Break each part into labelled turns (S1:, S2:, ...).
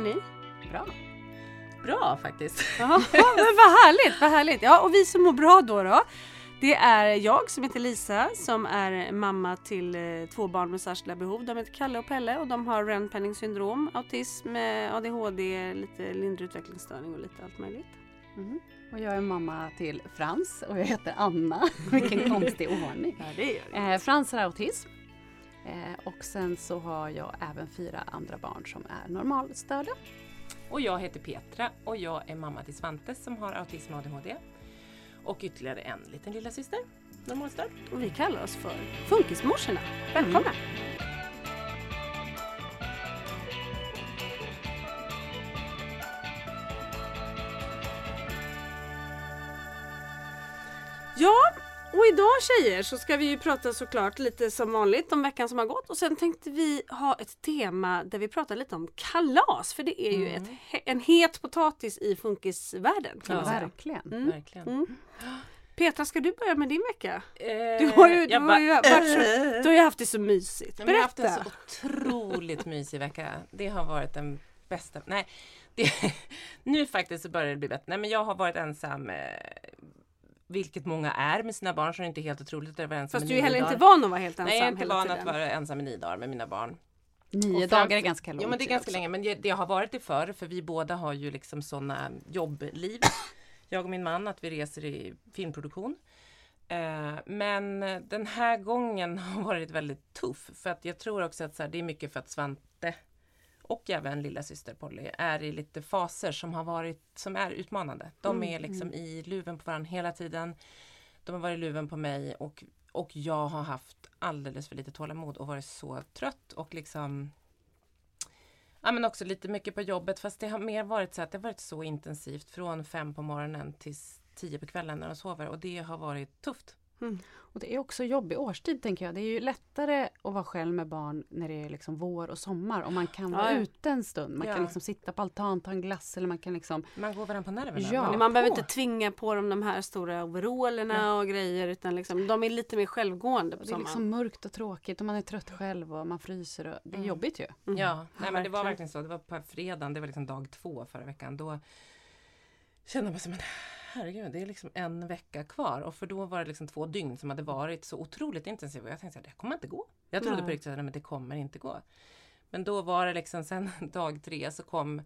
S1: Mår ni?
S2: Bra. Bra faktiskt.
S1: Ja, men vad härligt, vad härligt. Ja, och vi som mår bra då då. Det är jag som heter Lisa som är mamma till eh, två barn med särskilda behov. De heter Kalle och Pelle och de har Ren-Penning syndrom, autism, eh, ADHD, lite lindrig utvecklingsstörning och lite allt möjligt.
S2: Mm. Och jag är mamma till Frans och jag heter Anna. Vilken konstig ordning.
S1: Ja, det det.
S2: Eh, Frans har autism. Eh, och sen så har jag även fyra andra barn som är normalstörda.
S3: Och jag heter Petra och jag är mamma till Svante som har autism och ADHD. Och ytterligare en liten lilla syster, normalstörd.
S1: Och vi kallar oss för Funkismorsorna. Välkomna! Ja, och idag tjejer så ska vi ju prata såklart lite som vanligt om veckan som har gått och sen tänkte vi ha ett tema där vi pratar lite om kalas för det är ju ett, he- en het potatis i funkisvärlden. Kan säga.
S2: Verkligen.
S1: Mm.
S3: Verkligen.
S1: Mm. Petra, ska du börja med din vecka?
S3: Eh,
S1: Du har ju, du har ju, varit du har ju haft det så mysigt.
S3: Ja, men Jag har haft en
S1: Berätta!
S3: så otroligt mysig vecka. Det har varit den bästa. Nej, det, nu faktiskt så börjar det bli bättre. Nej, men jag har varit ensam, eh, vilket många är med sina barn, så det är inte helt otroligt att vara ensam
S1: Fast du är heller
S3: dagar.
S1: inte van att vara helt ensam
S3: Nej, jag är inte van
S1: tiden.
S3: att vara ensam i nio dagar med mina barn.
S2: Nio dagar är ganska lång
S3: Ja men det är ganska
S2: också.
S3: länge men det, det har varit det förr för vi båda har ju liksom sådana jobbliv. Jag och min man att vi reser i filmproduktion. Eh, men den här gången har varit väldigt tuff för att jag tror också att så här, det är mycket för att Svante och även lilla syster Polly är i lite faser som har varit som är utmanande. De är liksom i luven på varandra hela tiden. De har varit i luven på mig och, och jag har haft alldeles för lite tålamod och varit så trött och liksom Ja men också lite mycket på jobbet fast det har mer varit så att det har varit så intensivt från fem på morgonen till tio på kvällen när de sover och det har varit tufft.
S2: Och det är också jobbig årstid tänker jag. Det är ju lättare att vara själv med barn när det är liksom vår och sommar och man kan vara
S1: Ja, ja.
S2: ute en stund. Man
S3: Ja.
S2: kan liksom sitta på altan, ta en glass eller man kan liksom
S3: Man går varandra på nerverna.
S2: Ja.
S3: Man,
S1: Man behöver inte tvinga på dem de här stora overallerna och grejer utan liksom, de är lite mer självgående på
S2: Det är
S1: sommaren.
S2: liksom mörkt och tråkigt och man är trött själv och man fryser. Och det är jobbigt ju.
S1: Mm.
S3: Ja, nej, men det var
S1: verkligen.
S3: verkligen så. Det var på fredagen, det var liksom dag två förra veckan. Då kände man sig, men herregud, det är liksom en vecka kvar. Och för då var det liksom två dygn som hade varit så otroligt intensiva. Och jag tänkte att det kommer inte gå. Jag trodde
S1: Nej.
S3: på riktigt att det kommer inte gå. Men då var det liksom sen dag tre så kom,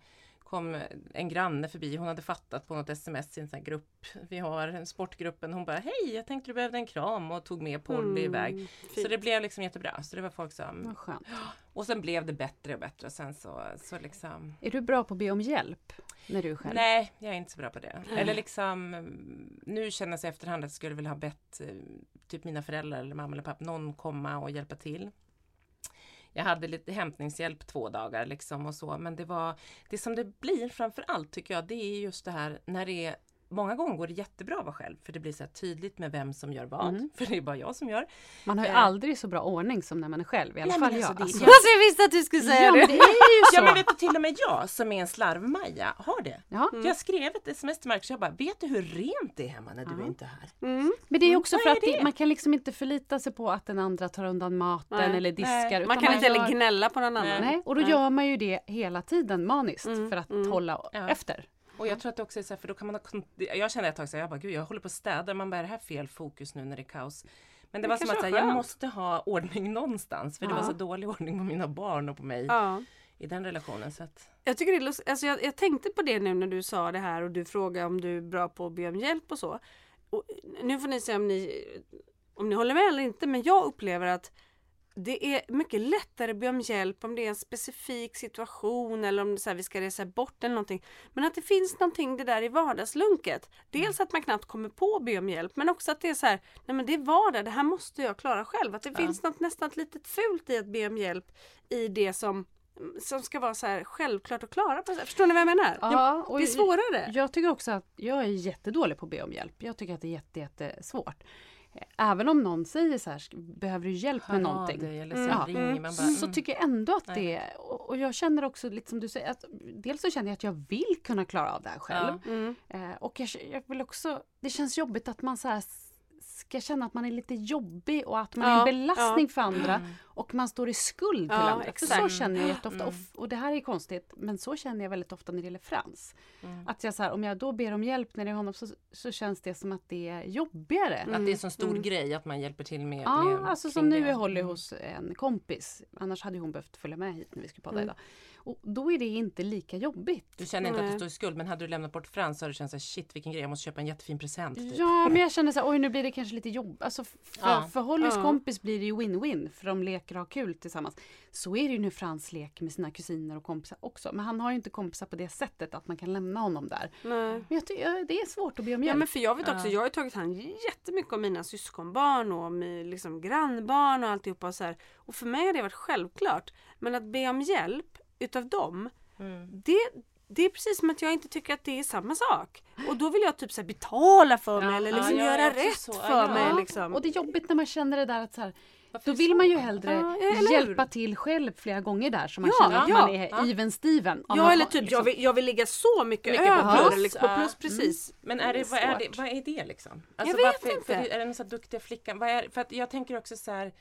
S3: kom en granne förbi, hon hade fattat på något sms i en sån här grupp. Vi har en sportgruppen, hon bara hej jag tänkte du behövde en kram och tog med Polly
S1: Mm,
S3: iväg. Så
S1: fint.
S3: det blev liksom jättebra. Så det var folk som... Och sen blev det bättre och bättre och sen så, så liksom...
S2: Är du bra på att be om hjälp när du själv?
S3: Nej, jag är inte så bra på det. Eller liksom, mm, nu känner jag så efterhand att jag skulle vilja ha bett eh, typ mina föräldrar eller mamma eller pappa, någon komma och hjälpa till. Jag hade lite hämtningshjälp två dagar liksom och så, men det var det som det blir framför allt tycker jag, det är just det här när det är Många gånger går det jättebra att vara själv för det blir så tydligt med vem som gör vad.
S2: Mm.
S3: För det är bara jag som gör.
S2: Man har ju
S3: Eh.
S2: aldrig så bra ordning som när man är själv. I alla
S3: Nej,
S2: fall jag.
S3: alltså, det-
S2: Alltså,
S3: jag-
S1: Alltså, jag visste att du skulle säga
S2: ja,
S1: det.
S2: det är ju så.
S3: Ja men vet du till och med jag som är en slarv-Maja har det.
S2: Ja.
S3: För Jag skrev ett sms till Marcus jag bara, vet du hur rent det är hemma när du är inte här?
S1: Mm.
S2: Men det är också
S3: Vad
S2: för
S3: är
S2: att det, man kan liksom inte förlita sig på att den andra tar undan maten
S1: Nej.
S2: eller diskar.
S1: Man kan inte
S2: gör-
S1: heller gnälla på någon annan.
S2: Nej, och då gör man ju det hela tiden maniskt
S1: Mm,
S2: för att
S1: mm.
S2: hålla efter.
S3: Och jag tror att det också är så här, för då kan man ha, jag kände ett tag så här, jag bara, gud jag håller på att städa, man bara, är det här fel fokus nu när det är kaos? Men det,
S1: Det
S3: var som att här, jag måste ha ordning någonstans, för det
S2: Ja.
S3: var så dålig ordning på mina barn och på mig
S1: Ja.
S3: i den relationen. Så att,
S1: Jag, tycker det är, alltså jag, jag tänkte på det nu när du sa det här och du frågade om du är bra på att be om hjälp och så. Och nu får ni säga om ni, om ni håller med eller inte men jag upplever att det är mycket lättare att be om hjälp om det är en specifik situation eller om så här, vi ska resa bort eller någonting. Men att det finns någonting det där i vardagslunket. Dels att man knappt kommer på att be om hjälp men också att det är så här, nej men det är vardag, det här måste jag klara själv. Att det finns något nästan litet fult i att be om hjälp i det som som ska vara så här självklart att klara. på- Förstår ni vad jag menar?
S2: Ja, och
S1: det är svårare.
S2: Jag tycker också att jag är jättedålig på att be om hjälp. Jag tycker att det är jätte, jättesvårt. Även om någon säger så här, "Sk- behöver du hjälp med
S3: hör
S2: någonting?
S3: dig eller så
S2: Ja.
S3: ringer man bara.
S2: Så
S3: mm.
S2: tycker jag ändå att det är, och jag känner också lite som du säger, att dels så känner jag att jag vill kunna klara av det här själv.
S3: Ja.
S1: Mm.
S2: Eh, och jag, jag vill också, det känns jobbigt att man så här ska känna att man är lite jobbig och att man är
S1: Ja,
S2: en belastning
S1: ja.
S2: för andra och man står i skuld till
S1: Ja,
S2: andra. För
S1: exakt.
S2: så känner jag jätteofta.
S3: Mm.
S2: Och, det här är konstigt men så känner jag väldigt ofta när det gäller Frans.
S3: Mm.
S2: Att jag så här, om jag då ber om hjälp när det är honom så, så känns det som att det är jobbigare.
S1: Mm.
S3: Att det är en sån stor grej att man hjälper till med,
S2: Ja,
S3: med
S2: alltså som nu är Holly
S3: Mm.
S2: hos en kompis. Annars hade hon behövt följa med hit när vi skulle podda
S1: Mm.
S2: idag. Och då är det inte lika jobbigt.
S3: Du känner inte att
S1: Nej.
S3: du står i skuld men hade du lämnat bort Frans så hade du känt såhär shit vilken grej, jag måste köpa en jättefin present. Typ.
S2: Ja, men jag känner så här, oj nu blir det kanske lite jobb. Alltså för,
S3: Ja.
S2: för Hollys
S1: Ja.
S2: kompis blir det ju win-win för de leker och har kul tillsammans. Så är det ju nu Frans leker med sina kusiner och kompisar också. Men han har ju inte kompisar på det sättet att man kan lämna honom där.
S1: Nej.
S2: Men jag det är svårt att be om
S1: Ja
S2: hjälp.
S1: men för jag vet också,
S3: Ja.
S1: jag har ju tagit hand jättemycket om mina syskonbarn och om i- liksom grannbarn och alltihopa och så här. Och för mig har det varit självklart. Men att be om hjälp utav dem,
S3: Mm.
S1: det, det är precis som att jag inte tycker att det är samma sak. Och då vill jag typ så här betala för mig
S3: Ja,
S1: eller
S3: ja,
S1: liksom
S3: är
S1: göra rätt
S3: så.
S1: för
S3: Ja,
S1: mig.
S2: Ja,
S1: Liksom.
S2: Och det är jobbigt när man känner det där att så här,
S3: Varför
S2: då vill
S3: så?
S2: man ju hellre
S1: hur?
S2: hjälpa till själv flera gånger där så man
S1: Ja,
S2: känner att
S1: ja,
S2: man är
S3: ja.
S2: even Steven.
S1: Ja
S2: man
S1: eller typ
S2: liksom-
S1: jag, vill, jag vill ligga så mycket,
S3: Mycket på
S1: över
S3: plus.
S1: liksom, på plus precis.
S3: Men är det,
S2: Det är
S3: vad, är det, vad är det liksom?
S1: vet
S3: varför,
S1: inte.
S3: För det, är sån här duktiga flickan? Vad är, för att jag tänker också så här.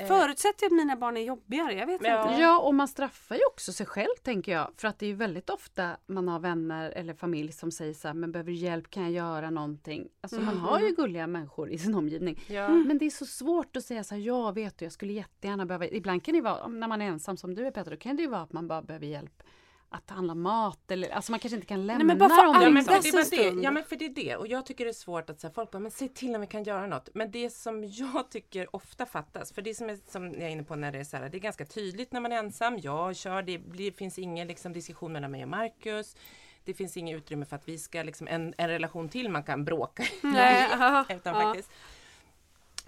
S3: Eh,
S1: Förutsätter att mina barn är jobbigare, jag vet
S3: Ja.
S1: inte.
S2: Ja, och man straffar ju också sig själv tänker jag. För att det är ju väldigt ofta man har vänner eller familj som säger så här, men behöver du hjälp, kan jag göra någonting? Alltså man har ju gulliga människor i sin omgivning.
S3: Ja.
S2: Men det är så svårt att säga så här, ja vet du, jag skulle jättegärna behöva, ibland kan det vara, när man är ensam som du är Petra, då kan det ju vara att man bara behöver hjälp att handla mat eller, alltså man kanske inte kan lämna
S1: men bara
S2: dem.
S3: Ja men,
S2: liksom.
S3: det,
S1: stund.
S3: det, ja men för det är det och jag tycker det är svårt att säga folk bara, men säg till om vi kan göra något. Men det som jag tycker ofta fattas, för det som, är, som jag är inne på när det är så här, det är ganska tydligt när man är ensam. Jag kör, det blir, finns ingen liksom, diskussion mellan mig och Marcus. Det finns inget utrymme för att vi ska liksom en, en relation till man kan bråka i.
S1: Nej, aha,
S3: Utan
S1: ja.
S3: faktiskt.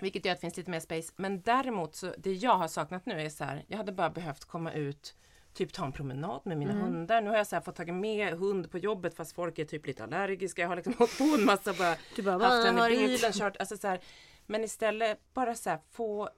S3: Vilket gör att det finns lite mer space. Men däremot så det jag har saknat nu är så här, jag hade bara behövt komma ut Typ ta en promenad med mina hundar. Nu har jag så fått tagit med hund på jobbet fast folk är typ lite allergiska. Jag har liksom hållit på en massa bara
S1: bara,
S3: haft
S1: har
S3: i bilen, kört. Alltså så här, men istället bara så här, få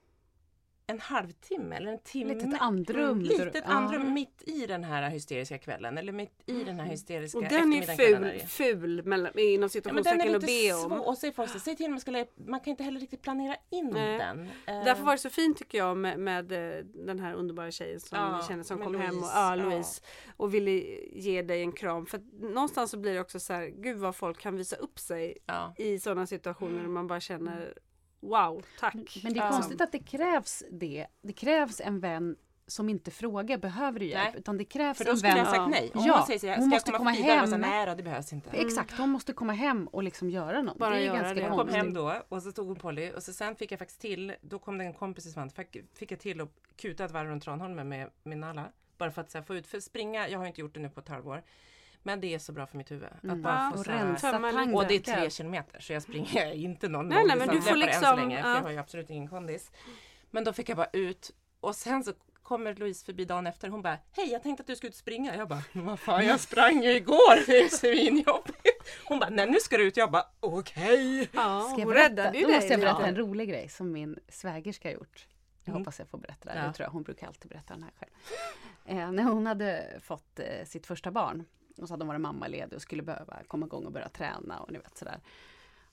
S3: en halvtimme eller en timme.
S2: Litet andrum.
S3: Mm, litet
S2: ja.
S3: andrum mitt i den här hysteriska kvällen. Eller mitt i den här hysteriska
S1: Och den är ful, ful mellan, inom
S3: Ja, men den är
S1: situationstecken att
S3: lite
S1: be om.
S3: svår. Och så är folk så, säg till man ska man kan inte heller riktigt planera in
S1: Nej.
S3: den. Eh,
S1: Därför var det så fint tycker jag med, med eh, den här underbara tjejen som
S3: Ja,
S1: vi känner som kom hem och
S3: Louise,
S1: ja,
S3: ja.
S1: Louise och ville ge dig en kram. För någonstans så blir det också så här, gud vad folk kan visa upp sig
S3: ja.
S1: i sådana situationer där man bara känner wow, tack.
S2: Men det är
S1: Ja.
S2: konstigt att det krävs det. Det krävs en vän som inte frågar behöver du hjälp
S3: Nej.
S2: utan det krävs
S3: För då skulle jag sagt nej. Om
S2: Ja,
S3: hon säger så här,
S2: hon måste
S3: komma,
S2: komma hem.
S3: så här, Nej då, det behövs inte.
S2: Exakt, hon måste komma hem och liksom göra något.
S1: Bara
S2: det är
S1: göra
S2: ganska
S1: det.
S3: Jag kom hem då och så tog hon Polly och så sen fick jag faktiskt till, då kom det en kompis i svant, fick, jag till att kuta ett varv runt Tranholmen med min Nalla. Bara för att så här, få ut, för springa, jag har inte gjort det nu på ett halvår. Men det är så bra för mitt huvud. Att bara
S1: Ja,
S3: få
S2: Och
S3: så här,
S2: rensa
S1: tömma
S3: och det är tre kilometer så jag springer inte någon
S1: Nej, nej, men du får
S3: långdistanslöpare än så
S1: liksom-
S3: länge. För
S1: ja.
S3: jag har ju absolut ingen kondis. Men då fick jag bara ut och sen så kommer Louise förbi dagen efter. Hon bara Hej jag tänkte att du skulle ut och springa. Jag bara vad fan jag sprang ju igår. Det är svinjobbigt. Hon bara Nej nu ska du ut. Jag bara Okej.
S1: Ja,
S2: Ska jag
S1: hon räddade ju
S2: Då
S1: dig
S2: måste jag berätta en rolig grej som min svägerska har gjort. Jag
S3: Mm.
S2: hoppas jag får berätta det.
S3: Ja.
S2: Det tror jag. Hon brukar alltid berätta den här själv. Eh, när hon hade fått eh, sitt första barn och så hade hon varit mammaledig och skulle behöva komma igång och börja träna och ni vet sådär.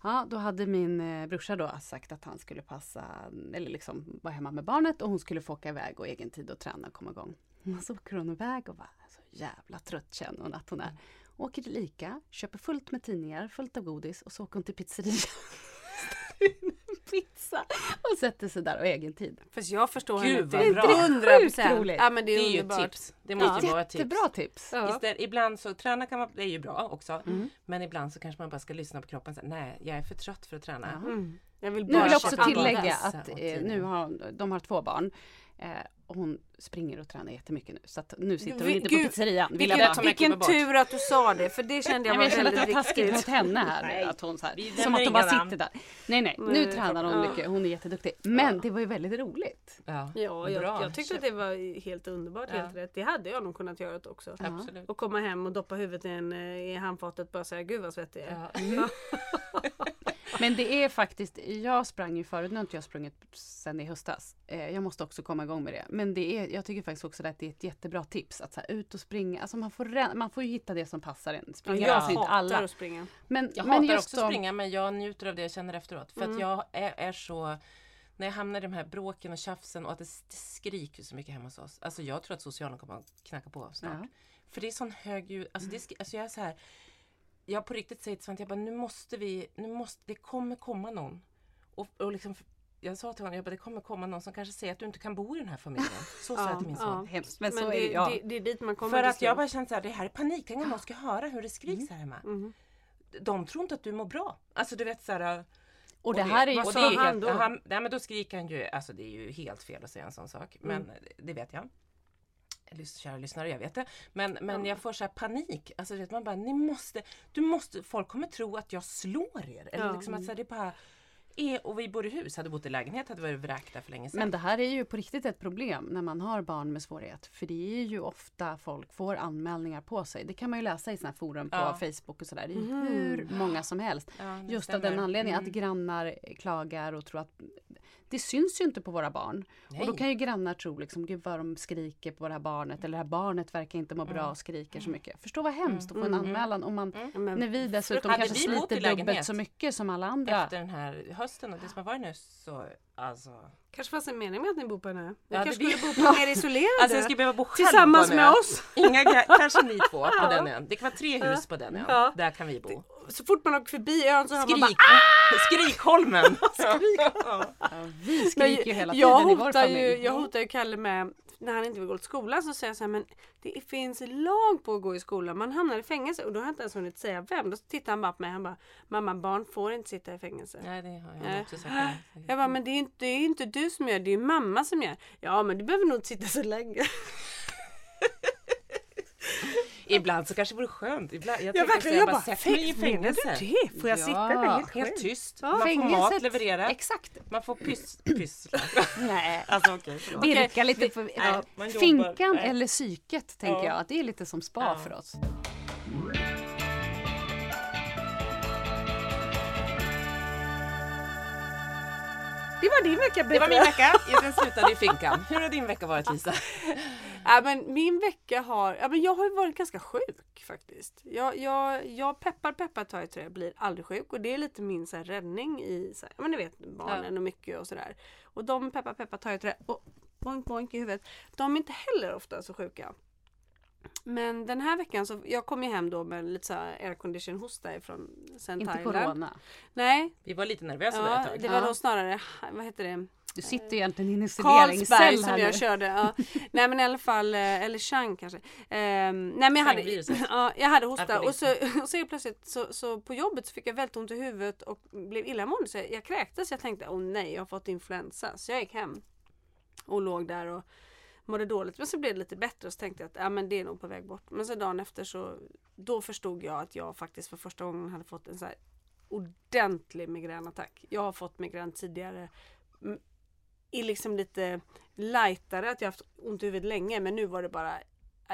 S2: Ja, då hade min eh, brorsa då sagt att han skulle passa, eller liksom vara hemma med barnet och hon skulle få åka iväg och egen tid och träna och komma igång. Och så åker hon iväg och bara, så jävla trött känner hon att hon är. Åker till ICA, köper fullt med tidningar, fullt av godis och så åker hon till pizzerian. pizza och sätter sig där och egen tid.
S1: Fast jag förstår
S3: Gud,
S1: henne
S3: vad
S1: till
S3: bra.
S1: 100
S2: Sjukt
S1: procent.
S2: roligt.
S1: Ja men det
S3: Det
S1: är,
S3: är ju ett tips. Det måste ju vara ett tips.
S2: Jättebra tips.
S1: Ja.
S3: Istället, ibland så träna kan man, det är ju bra också. Men ibland så kanske man bara ska lyssna på kroppen. Nej, jag är för trött för att träna.
S1: Mm. Jag vill
S2: Nu
S1: bara
S2: vill jag också tillägga att eh, nu har de har två barn. Eh, hon springer och tränar jättemycket nu. Så att nu sitter hon
S1: Vi-
S2: inte på
S1: gud,
S2: pizzerian. Vill
S1: Vilken,
S2: jag bara.
S3: kommer
S1: vilken tur att du sa det för det kände jag
S2: Nej, men
S1: var
S2: jag känner att det
S1: väldigt
S2: var taskigt mot
S1: viktigt.
S2: henne här.
S3: Nej.
S2: Att hon så här, som att hon bara sitter där. Nej, nej, nu
S1: Nej,
S2: tränar hon
S1: ja.
S2: mycket. Hon är jätteduktig. Men det var ju väldigt roligt.
S3: Ja,
S1: Ja, jag,
S3: Bra.
S1: jag tyckte att det var helt underbart,
S3: Ja.
S1: helt rätt. Det hade jag nog kunnat göra också.
S3: Absolut.
S1: Och komma hem och doppa huvudet i, en, eh, i handfatet och bara säga gud vad svettig jag är.
S3: Ja.
S2: Men det är faktiskt, jag sprang ju förut, nu har inte jag sprungit sedan i höstas. Eh, jag måste också komma igång med det. Men det är, jag tycker faktiskt också att det är ett jättebra tips att så här, ut och springa. Alltså man får, man får ju hitta det som passar en. Springa
S1: Jag
S2: alltså inte alla.
S1: att springa.
S2: Men,
S3: Jag
S2: men
S3: hatar också
S2: då-
S3: springa men jag njuter av det jag känner efteråt. För
S1: Mm.
S3: att jag är, är så när jag hamnar i de här bråken och tjafsen och att det, det skriker så mycket hemma hos oss. Alltså jag tror att socialen kommer att knacka på snart.
S2: Ja.
S3: För det är sån hög ljud. Alltså, det, skri- alltså jag är så här. Jag på riktigt säger till Svante, jag bara, nu måste vi, nu måste, det kommer komma någon. Och, och liksom, jag sa till honom, jag bara, det kommer komma någon som kanske säger att du inte kan bo i den här familjen. Så sa jag till min son.
S2: Hemskt, men,
S1: Men
S2: så
S1: det,
S2: är det, ja.
S1: det, det är dit man kommer
S3: För att jag bara känner så här, det här är panik. Tänk om någon ska höra hur det skriks här hemma.
S1: Mm.
S3: De tror inte att du mår bra. Alltså du vet så här.
S2: Och det här är ju
S1: vad
S3: och
S1: sa han då?
S3: Han, nej men då skriker han ju, alltså det är ju helt fel att säga en sån sak. Men
S1: Mm.
S3: det vet jag. Kära lyssnare, jag vet det. Men, men jag får så här panik. Alltså vet, man bara, ni måste, du måste, folk kommer tro att jag slår er. Eller
S1: Ja.
S3: liksom att så här, det bara är, och vi bor i hus, hade bott i lägenhet hade vi varit vräkta för länge sedan.
S2: Men det här är ju på riktigt ett problem när man har barn med svårighet. För det är ju ofta folk får anmälningar på sig. Det kan man ju läsa i här forum på
S3: Ja.
S2: Facebook och sådär. Det är ju hur många som helst.
S3: Ja,
S2: Just av
S3: stämmer.
S2: den anledningen
S3: Mm.
S2: att grannar klagar och tror att det syns ju inte på våra barn. Och då
S3: Nej.
S2: kan ju grannar tro liksom, gud vad de skriker på det här barnet eller det här barnet verkar inte må bra
S3: Mm.
S2: och skriker så mycket. Förstå vad hemskt att få en anmälan om man, när vi dessutom kanske
S3: vi
S2: sliter dubbelt så mycket som alla andra.
S3: Efter den här hösten och det som har varit nu så alltså.
S1: Kanske fanns en mening med att ni bor på en ö. Ni
S3: Ja,
S1: kanske
S3: det-
S1: skulle bo på mer isolerade.
S3: Alltså jag skulle behöva bo själv
S1: Tillsammans
S3: på en
S1: med oss.
S3: Inga, kanske ni två på den ön. Det kan vara tre hus på den ön.
S1: Ja.
S3: Där kan vi bo.
S1: Så fort man åker förbi ön så hör man bara
S3: Skrik, Skrikholmen!
S2: Ja, vi skriker ju hela
S1: jag
S2: tiden i vår familj.
S1: ju, Jag hotar ju Kalle med när han inte vill gå till skolan så säger jag så här, men det finns lag på att gå i skolan. Man hamnar i fängelse och då har jag inte ens hunnit säga vem. Då tittar han bara på mig och bara Mamma barn får inte sitta i fängelse.
S3: Nej det har jag också sagt.
S1: Jag bara men det är ju inte, det är ju inte du som gör det, det är ju mamma som gör. Ja men du behöver nog inte sitta så länge.
S3: Ibland så kanske det vore skönt. Ibland, jag
S1: Jag
S3: tänker
S1: verkligen, jag bara,
S3: sätt mig i
S1: "Fäng- menar
S3: fängelse.
S1: det? Får jag
S2: Ja,
S1: sitta där helt
S3: Helt
S1: själv?
S3: tyst.
S1: Ja.
S3: Man får mat
S2: Fängelset.
S3: levererat.
S2: Exakt.
S3: Man får pys, pyssla.
S2: Nej.
S3: Alltså okej. förlåt.
S2: Virka lite på
S3: jobbar.
S2: finkan
S3: Nej.
S2: eller psyket tänker
S3: Ja.
S2: jag att det är lite som spa
S3: Ja.
S2: för oss.
S1: Det var din vecka
S3: Det var
S1: Petra.
S3: min vecka. Den slutade i finkan. Hur har din vecka varit Lisa?
S1: Ja, men min vecka har, ja, men jag har ju varit ganska sjuk faktiskt. Jag, jag, jag peppar peppar tar i trä, jag blir aldrig sjuk och det är lite min så här, räddning i, så här, ja, men ni vet barnen och mycket och sådär. Och de peppar peppar tar i trä och boink boink i huvudet. De är inte heller ofta så sjuka. Men den här veckan så, jag kom ju hem då med lite så här aircondition hosta ifrån sen
S2: Inte
S1: Thailand.
S2: corona.
S1: Nej,
S3: Vi var lite nervösa där ett
S1: ja,
S3: tag.
S1: det var
S2: Ja.
S1: då snarare, vad heter det?
S2: Du sitter ju egentligen i en
S1: Carlsberg
S2: isoleringscell
S1: som
S2: här
S1: jag
S2: nu.
S1: körde. Ja. Nej men i alla fall, eh, eller Chang kanske. Ehm, nej men jag hade,
S3: Chang-viruset.
S1: ja, jag hade hosta och så, och så helt plötsligt så, så på jobbet så fick jag väldigt ont i huvudet och blev illamående. Så jag, jag kräktes. Jag tänkte åh nej jag har fått influensa. Så jag gick hem och låg där och mådde dåligt. Men så blev det lite bättre och så tänkte jag att ja, men det är nog på väg bort. Men så dagen efter så då förstod jag att jag faktiskt för första gången hade fått en så här ordentlig migränattack. Jag har fått migrän tidigare i liksom lite lightare, att jag haft ont i huvudet länge men nu var det bara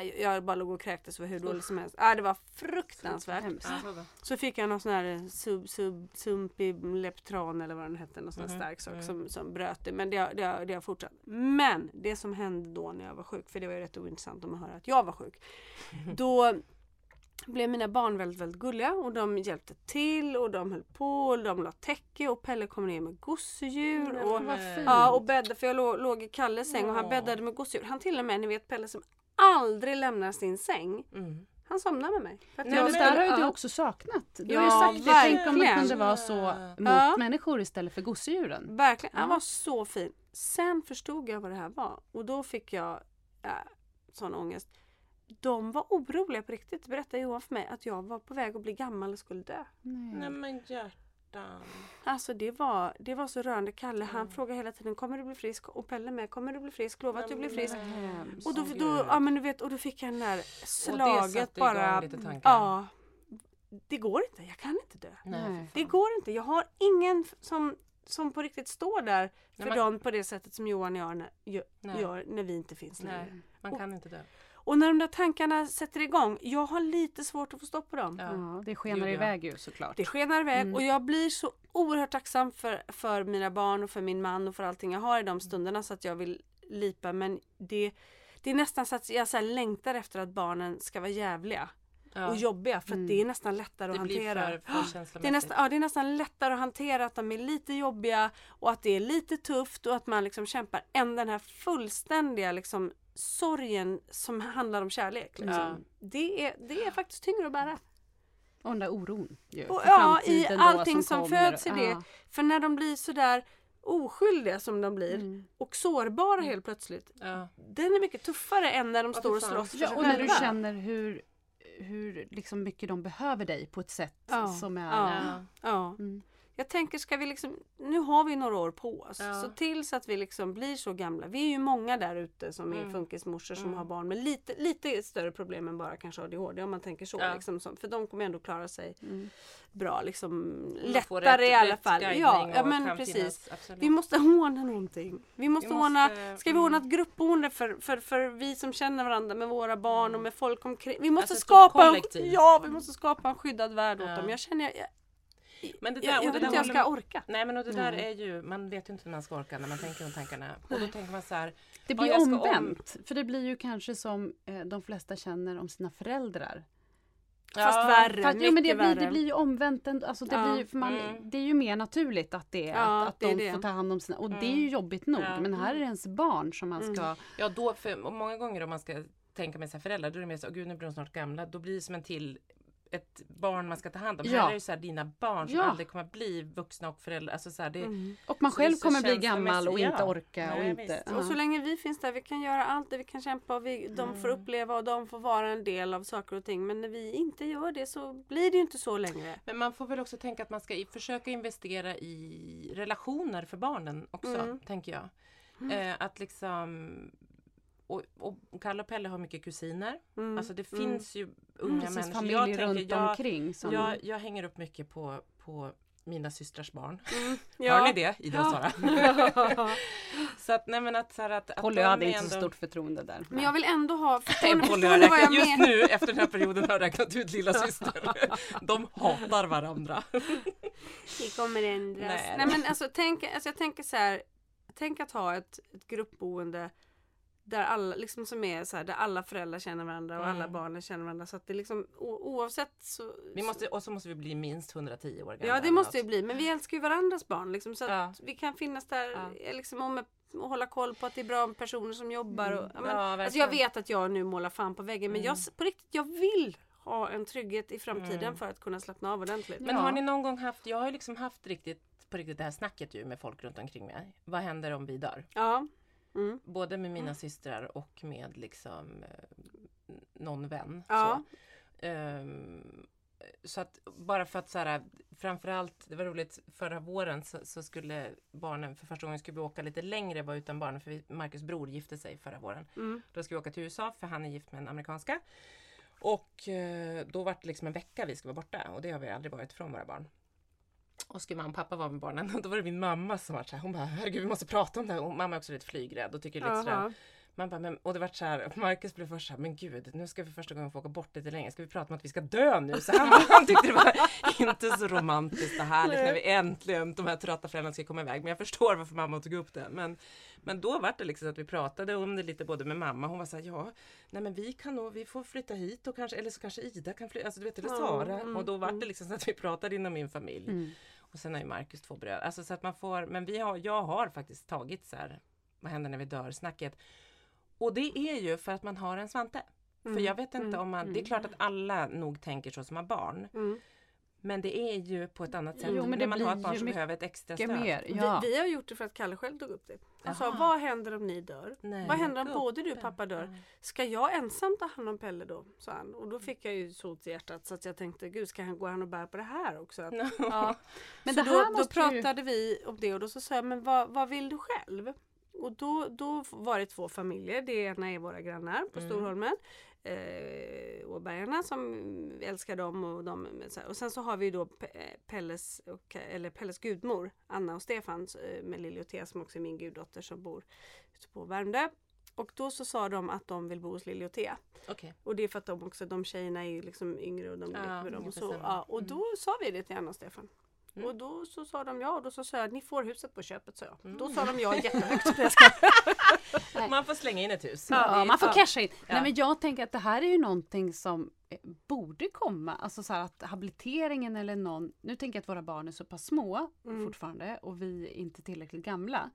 S1: jag bara låg och kräktes och var hur dåligt som helst. Ah, det var fruktansvärt.
S3: Så.
S1: Så fick jag någon sån här sub, sub, Sumpibleptran eller vad den hette, någon sån här
S3: Mhm,
S1: stark sak
S3: mm.
S1: som, som bröt det. Men det, har- det, har- det har fortsatt. Men det som hände då när jag var sjuk, för det var ju rätt ointressant om att höra att jag var sjuk. Då blev mina barn väldigt, väldigt gulliga och de hjälpte till och de höll på och de la täcke och Pelle kom ner med gosedjur. Och. Ja och bäddade för jag låg, låg i Kalles säng och han bäddade med gosedjur. Han till och med, ni vet Pelle som aldrig lämnar sin säng.
S3: Mm.
S1: Han somnade med mig. För
S2: Nej,
S1: jag
S3: men-
S2: där har ju
S1: ja.
S2: du också saknat. Du
S1: Ja,
S2: har ju sagt det. Tänk om det kunde vara så mot
S1: Ja.
S2: människor istället för gosedjuren.
S1: Verkligen, han var så fin. Sen förstod jag vad det här var och då fick jag äh, sån ångest. De var oroliga på riktigt, berättade Johan för mig, att jag var på väg att bli gammal och skulle dö.
S3: Nej men hjärtan.
S1: Alltså det var, det var så rörande. Kalle han frågade hela tiden, kommer du bli frisk? Och Pelle med, kommer du bli frisk? Lova att du blir frisk.
S2: Hemskt.
S1: Och då, då, ja, men du vet, och då fick jag den där slaget
S3: satte igång
S1: bara.
S3: lite tankar.
S1: Ja, det går inte, jag kan inte dö.
S3: Nej.
S1: Det går inte. Jag har ingen som, som på riktigt står där för
S3: Nej, men-
S1: dem på det sättet som Johan och jag när, gör, gör när vi inte finns längre.
S3: Man kan inte dö.
S1: Och när de där tankarna sätter igång, jag har lite svårt att få stopp på dem.
S3: Ja.
S2: Det skenar
S3: ja.
S2: iväg ju såklart.
S1: Det skenar iväg
S2: Mm.
S1: och jag blir så oerhört tacksam för, för mina barn och för min man och för allting jag har i de stunderna så att jag vill lipa men det, det är nästan så att jag så här längtar efter att barnen ska vara jävliga
S3: Ja.
S1: och jobbiga för att
S2: Mm.
S1: det är nästan lättare att
S3: det blir
S1: hantera.
S3: för, för
S1: Det är, nästan, ja, det är nästan lättare att hantera att de är lite jobbiga och att det är lite tufft och att man liksom kämpar än den här fullständiga liksom, sorgen som handlar om kärlek. Liksom.
S3: Ja.
S1: Det, är, det är faktiskt tyngre att bära.
S2: Och den där oron ju.
S1: Och, ja, i
S2: då
S1: allting som,
S2: kommer.
S1: föds i det.
S2: Ja.
S1: För när de blir sådär oskyldiga som de blir
S2: Mm.
S1: och sårbara helt plötsligt.
S3: Ja.
S1: Den är mycket tuffare än när de
S3: Ja,
S1: står och slåss för
S2: Ja,
S1: sig
S2: och när du känner hur, hur liksom mycket de behöver dig på ett sätt
S1: Ja.
S2: som är...
S1: Ja.
S3: Ja.
S1: Ja.
S2: Mm.
S1: Jag tänker, ska vi liksom, nu har vi några år på oss.
S3: Ja.
S1: Så tills att vi liksom blir så gamla. Vi är ju många där ute som är
S3: Mm.
S1: funkismorsor som
S3: Mm.
S1: har barn med lite, lite större problem än bara kanske ADHD om man tänker så.
S3: Ja.
S1: Liksom, som- för de kommer ändå klara sig
S2: Mm.
S1: bra, liksom lättare
S3: rätt-
S1: i alla fall. Ja, ja men precis.
S3: absolut.
S1: Vi måste ordna någonting. Vi måste,
S3: Vi
S1: ordna,
S3: måste-
S1: ska vi ordna
S3: mm.
S1: ett gruppboende för, för, för vi som känner varandra med våra barn och med folk omkring. Vi måste
S3: Alltså
S1: skapa en, ja, vi måste skapa en skyddad värld åt dem. Jag känner, jag,
S3: Men det där,
S1: jag, vet inte jag ska orka.
S3: Nej men och det där
S2: Nej.
S3: är ju, man vet ju inte hur man ska orka när man tänker de tankarna. Och då tänker man så här,
S2: Det blir
S3: ska om-
S2: omvänt. För det blir ju kanske som eh, de flesta känner om sina föräldrar.
S1: Fast
S3: ja,
S1: värre,
S2: Fast,
S1: mycket
S2: jo, men det, blir, det blir ju omvänt. ändå. Alltså, det,
S1: Ja.
S2: blir ju, för man,
S3: Mm.
S2: det är ju mer naturligt att det är
S1: Ja,
S2: att, att
S1: det är
S2: de
S1: det.
S2: får ta hand om sina... Och det är
S3: Mm.
S2: ju jobbigt nog.
S3: Ja.
S2: Men här är det ens barn som man ska...
S3: Ja, då, för, och många gånger om man ska tänka med sina föräldrar, då är det mer så, åh gud nu blir de snart gamla. Då blir det som en till ett barn man ska ta hand om.
S2: Ja.
S3: Här är det så här, dina barn som
S2: Ja.
S3: aldrig kommer att bli vuxna och föräldrar. Alltså så här, det,
S1: Mm.
S2: Och man själv kommer bli gammal och inte
S3: ja.
S2: orka. och
S3: Nej,
S2: inte,
S3: visst.
S2: ja.
S1: Och så länge vi finns där, vi kan göra allt det vi kan kämpa och vi, de får uppleva och de får vara en del av saker och ting. Men när vi inte gör det så blir det ju inte så längre.
S3: Men man får väl också tänka att man ska försöka investera i relationer för barnen också,
S1: Mm.
S3: tänker jag. Eh, att liksom... Och, och Kalle och Pelle har mycket kusiner.
S1: Mm.
S3: Alltså det
S1: Mm.
S3: finns ju unga
S2: Precis,
S3: människor.
S2: familj
S3: Jag, tänker,
S2: runt
S3: jag,
S2: omkring. Som,
S3: jag, jag hänger upp mycket på, på mina systrars barn.
S1: Mm.
S3: Hör ni det? Ida och
S1: Ja.
S3: Sara. så att, nej men att, så här, att, att
S2: Polly
S3: de
S2: hade inte så
S3: ändå-
S2: stort förtroende där.
S1: Men jag vill ändå ha, förstår
S3: Nej,
S1: förstår
S3: Polly har
S1: vad jag
S3: räknat, just nu efter den här perioden har jag räknat ut lilla syster. De hatar varandra.
S1: Det kommer ändras.
S3: Nej.
S1: Nej, men alltså, tänk, alltså jag tänker så här. Tänk att ha ett, ett gruppboende där alla, liksom som är så här, där alla föräldrar känner varandra och alla
S3: Mm.
S1: barnen känner varandra. Så att det liksom o, oavsett så...
S3: Vi måste, och så måste vi bli minst 110 år gamla.
S1: Ja det måste
S3: något.
S1: det bli. Men vi älskar ju varandras barn liksom, så att
S3: Ja.
S1: vi kan finnas där
S3: Ja.
S1: eh, liksom, och med, och hålla koll på att det är bra personer som jobbar. Och, ja, men,
S3: Ja,
S1: alltså jag vet att jag nu målar fan på väggen men jag, s- på riktigt, jag vill ha en trygghet i framtiden för att kunna slappna av ordentligt.
S3: Men har ni någon gång haft, jag har ju liksom haft riktigt, på riktigt det här snacket ju med folk runt omkring mig. Vad händer om vi dör?
S1: Ja. Mm.
S3: Både med mina systrar och med liksom eh, någon vän.
S1: Ja.
S3: Så. Ehm, så att bara för att så här, framförallt, det var roligt, förra våren så, så skulle barnen, för första gången skulle vi åka lite längre, var utan barnen, för vi, Marcus bror gifte sig förra våren.
S1: Mm.
S3: Då ska vi åka till USA, för han är gift med en amerikanska. Och eh, då var det liksom en vecka vi ska vara borta och det har vi aldrig varit från våra barn. Och skulle mamma och pappa vara med barnen och då var det min mamma som var så här, hon bara herregud vi måste prata om det här. Och mamma är också lite flygrädd och tycker lite sådär.
S1: Jaha.
S3: Man bara, men, och det var så här, Marcus blev först så här, men gud, nu ska vi för första gången få åka bort lite längre. Ska vi prata om att vi ska dö nu? Så han, han tyckte det var inte så romantiskt och härligt när vi äntligen, de här trötta föräldrarna ska komma iväg. Men jag förstår varför mamma tog upp det. Men, men då var det liksom så att vi pratade om det lite både med mamma. Hon var så här, ja, nej men vi kan nog, vi får flytta hit och kanske, eller så kanske Ida kan flytta, alltså du vet, eller Sara.
S1: mm,
S3: och då var
S1: mm.
S3: det liksom så att vi pratade inom min familj.
S2: Mm.
S3: Och sen har ju Marcus två bröder. Alltså så att man får, men vi har, jag har faktiskt tagit så här, vad händer när vi dör snacket. Och det är ju för att man har en Svante. För jag vet inte om man, det är klart att alla nog tänker så som har barn.
S1: Mm.
S3: Men det är ju på ett annat sätt
S2: Jo, men
S3: när
S2: det
S3: man har ett
S2: blir
S3: barn
S2: ju
S3: som
S2: mycket
S3: behöver ett extra stöd.
S2: mer, ja.
S1: Vi, vi har gjort det för att Kalle själv tog upp det. Han sa, vad händer om ni dör?
S3: Nej,
S1: vad händer om både du och pappa dör? Ska jag ensam ta hand om Pelle då? sa han. Och då fick jag ju så till hjärtat så att jag tänkte, gud ska han gå han och bära på det här också?
S2: Ja. Men
S1: så
S2: det
S1: då,
S2: här
S1: då
S2: måste ju...
S1: pratade vi om det och då så sa jag, men vad, vad vill du själv? Och då, då var det två familjer. Det ena är våra grannar på Storholmen. Eh, Åbergarna som älskar dem och, de, och sen så har vi då Pe- Pelles, och, eller Pelles gudmor Anna och Stefan eh, med Lilly och Thea som också är min guddotter som bor ute på Värmdö. Och då så sa de att de vill bo hos Lilly och Thea.
S3: Okej.
S1: Och det är för att de också, de tjejerna är liksom yngre och de
S3: Ja,
S1: leker med dem. Och, så, ja, och då sa vi det till Anna och Stefan.
S3: Mm.
S1: Och då så sa de ja och då så sa jag ni får huset på köpet sa jag.
S3: Mm.
S1: Då sa de ja jättehögt.
S3: Man får slänga in ett hus.
S2: Ja, man får
S1: Ja.
S2: casha in.
S3: Ja.
S2: Nej, men jag tänker att det här är ju någonting som eh, borde komma. Alltså så här att habiliteringen eller någon. Nu tänker jag att våra barn är så pass små
S1: Mm.
S2: fortfarande och vi är inte tillräckligt gamla.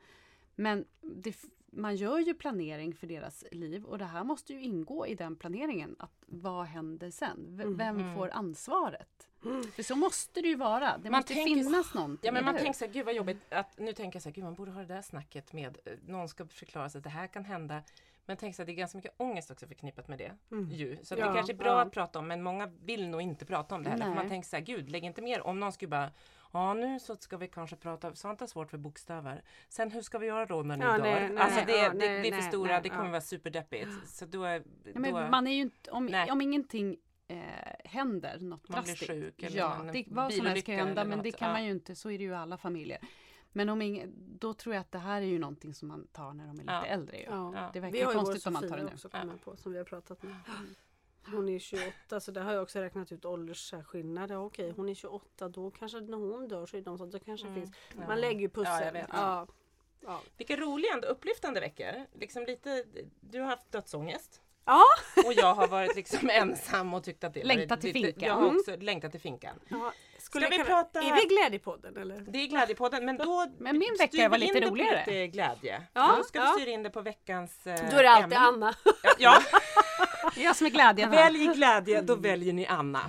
S2: Men det, man gör ju planering för deras liv och det här måste ju ingå i den planeringen. Att vad händer sen? V-
S1: Mm.
S2: Vem får ansvaret? För så måste det ju vara. Det
S3: Man
S2: måste
S3: tänker-
S2: finnas någonting.
S3: Ja men man tänker såhär, gud vad jobbigt. Att, nu tänker jag såhär, gud man borde ha det där snacket med, eh, någon ska förklara sig att det här kan hända. Men tänk så här, det är ganska mycket ångest också förknippat med det. Ju. Så
S1: Ja,
S3: det kanske är bra
S1: ja.
S3: att prata om men många vill nog inte prata om det heller. Man tänker såhär, gud lägg inte mer. Om någon skulle bara, ja nu så ska vi kanske prata, sånt är svårt för bokstäver. Sen hur ska vi göra då när ni
S1: Ja,
S3: dör?
S1: nej, nej,
S3: alltså det,
S1: ja,
S3: det,
S1: nej,
S3: det är för
S1: nej,
S3: stora,
S1: nej,
S3: det kommer
S1: ja.
S3: vara superdeppigt. Så då är,
S2: Ja,
S3: då,
S2: men man är ju inte, om, om ingenting eh, händer, något
S3: Man blir
S2: drastiskt.
S3: sjuk eller
S2: ja, det, vad som helst kan hända men det kan
S3: ja.
S2: man ju inte, så är det ju i alla familjer. Men om ing, då tror jag att det här är ju någonting som man tar när de är lite
S3: Ja.
S2: äldre. Ju.
S1: Ja.
S2: Det verkar
S1: Vi har
S2: konstigt om man tar det nu.
S1: också jag på som vi har pratat med. Hon är 28 så det har jag också räknat ut åldersskillnad. Ja, okej hon är 28 då kanske när hon dör så är de så då kanske finns. Man lägger ju pussel.
S3: Mm. Ja, jag vet.
S1: Ja. Ja.
S3: Vilka roliga ändå upplyftande veckor. Liksom lite, du har haft dödsångest.
S1: Ja.
S3: Och jag har varit liksom ensam och tyckt att det
S2: Längtat till finkan.
S3: Jag har
S1: Mm.
S3: också längtat till finkan.
S1: Ja.
S3: Ska vi
S1: jag
S3: prata-
S1: Är vi Glädjepodden eller?
S3: Det är Glädjepodden men då
S2: Men min
S3: styr
S2: vecka var lite
S3: det
S2: roligare.
S3: Lite glädje.
S1: Ja,
S3: Då ska
S1: ja.
S3: vi styra in det på veckans eh,
S1: Då är det alltid
S3: ämne.
S1: Anna.
S3: Ja,
S2: Det är jag som är glädjen här.
S3: välj glädje, då väljer ni Anna.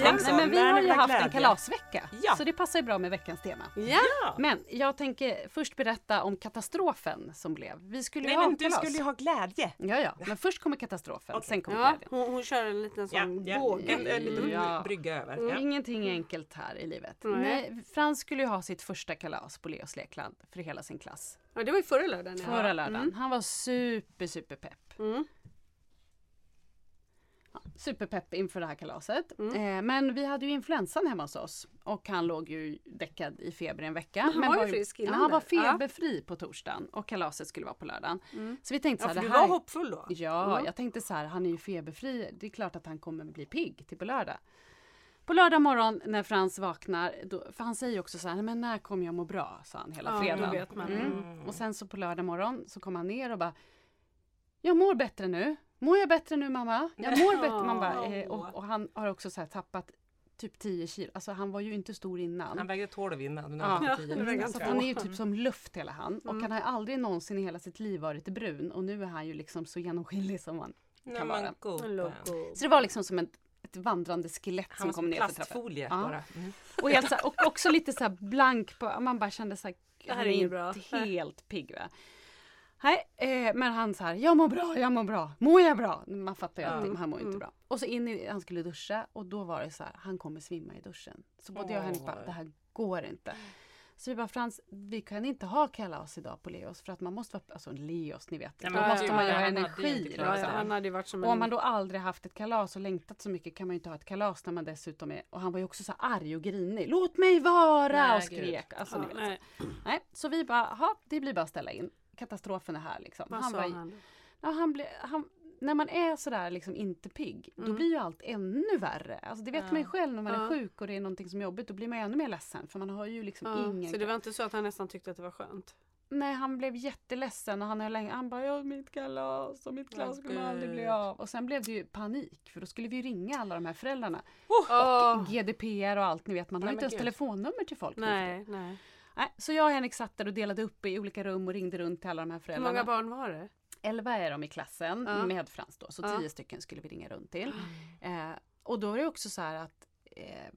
S1: Ja.
S3: Tänk så,
S2: Nej, men vi har ju haft en
S3: glädje.
S2: kalasvecka.
S3: Ja.
S2: Så det passar ju bra med veckans tema.
S1: Ja.
S2: Men jag tänker först berätta om katastrofen som blev. Vi skulle
S3: Nej
S2: ju ha
S3: men du
S2: kalas.
S3: skulle ju ha glädje.
S2: Ja, ja. Men först kommer katastrofen, sen kommer
S1: Ja,
S2: glädjen.
S1: hon, hon kör en liten sån
S3: ja.
S1: båge.
S3: En, en liten
S2: Ja.
S3: brygga över.
S2: Mm.
S3: Ja.
S2: Ingenting är enkelt här i livet.
S1: Nej.
S2: Nej, Frans skulle ju ha sitt första kalas på Leos lekland för hela sin klass.
S1: Ja, det var ju förra lördagen.
S2: Förra lördagen.
S1: Mm.
S2: Han var super, super pepp.
S1: Mm.
S2: Ja, superpepp inför det här kalaset.
S1: Mm.
S2: Eh, men vi hade ju influensan hemma hos oss och han låg ju däckad i feber i en vecka.
S1: Men han
S2: men
S1: var ju frisk
S2: ja,
S1: innan
S2: Han var
S1: där. Ja.
S2: feberfri på torsdagen och kalaset skulle vara på lördagen. Så vi tänkte
S1: Ja,
S2: så
S1: för
S2: här,
S1: du
S2: det här...
S1: var hoppfull då?
S2: Ja,
S1: Mm.
S2: jag tänkte så här, han är ju feberfri. Det är klart att han kommer bli pigg till på lördag. På lördag morgon när Frans vaknar, då, för han säger också så här, men när kommer jag må bra? sa han hela
S1: Ja,
S2: fredagen.
S1: vet man.
S2: Mm. Och sen så på lördag morgon så kom han ner och bara, jag mår bättre nu. Mår jag bättre nu mamma? Jag mår bättre. Man bara, eh, och, och han har också så här tappat typ 10 kilo. Alltså han var ju inte stor innan.
S3: Han vägde 12 innan. Nu
S2: Ja.
S3: har han
S1: Ja,
S3: fått
S1: det
S3: 10.
S1: var ganska
S2: Så att han är ju typ som luft hela han. Och
S1: Mm.
S2: han har aldrig någonsin i hela sitt liv varit brun. Och nu är han ju liksom så genomskinlig som man
S3: Nej,
S2: kan
S3: men
S2: vara.
S1: Loco.
S2: Så det var liksom som ett, ett vandrande skelett
S3: Han
S2: som kom ner för
S3: plastfolie
S2: Ja.
S3: bara. Mm.
S2: Och, helt och också lite så här blank på, man bara kände så här,
S1: Det här
S2: han
S1: är
S2: inte
S1: bra.
S2: helt pigg va. Nej, eh, men han så här, jag mår bra, jag mår bra, mår jag bra? Man fattar ju
S3: Ja.
S2: allting, men han mår inte
S1: Mm.
S2: bra. Och så in i, han skulle duscha och då var det så här, han kommer svimma i duschen. Så både jag och Henrik bara, det här går inte. Så vi bara, Frans, vi kan inte ha kalas idag på Leos för att man måste vara, alltså Leos ni vet,
S3: Ja,
S2: då
S3: men
S2: måste
S1: gud,
S2: man ju ha energi.
S3: inte
S2: liksom.
S1: Ja, ja,
S2: Och om man då aldrig haft ett kalas och längtat så mycket kan man ju inte ha ett kalas när man dessutom är, och han var ju också så arg och grinig. Låt mig vara!
S3: Nej,
S2: och skrek. Alltså,
S1: Ja,
S2: ni vet.
S1: nej.
S2: Nej, så vi bara, ha det blir bara att ställa in. Katastrofen är här liksom.
S1: Vad
S2: Han
S1: sa
S2: var,
S1: han? då?
S2: ja, han ble, han, när man är sådär liksom inte pigg, då
S1: Mm.
S2: blir ju allt ännu värre. Alltså det vet
S3: Ja.
S2: man ju själv när man
S1: Ja.
S2: är sjuk och det är någonting som är jobbigt, då blir man ju ännu mer ledsen för man har ju liksom
S1: Ja,
S2: ingen...
S1: så det var inte så att han nästan tyckte att det var skönt?
S2: Nej, han blev jätteledsen och han, höll länge, han bara ja, mitt kalas och mitt kalas kommer aldrig bli av. Och sen blev det ju panik för då skulle vi ju ringa alla de här föräldrarna.
S1: Åh,
S2: GDPR och allt ni vet, man har
S3: Nej,
S2: ju inte ens
S3: gud.
S2: telefonnummer till folk.
S1: nej, nej.
S2: Nej, så jag och Henrik satt där och delade upp i olika rum och ringde runt till alla de här
S1: Hur
S2: föräldrarna.
S1: många barn var det?
S2: Elva är de i klassen
S1: Ja.
S2: med Frans då, så
S1: Ja.
S2: tio stycken skulle vi ringa runt till. Eh, och då är det också så här att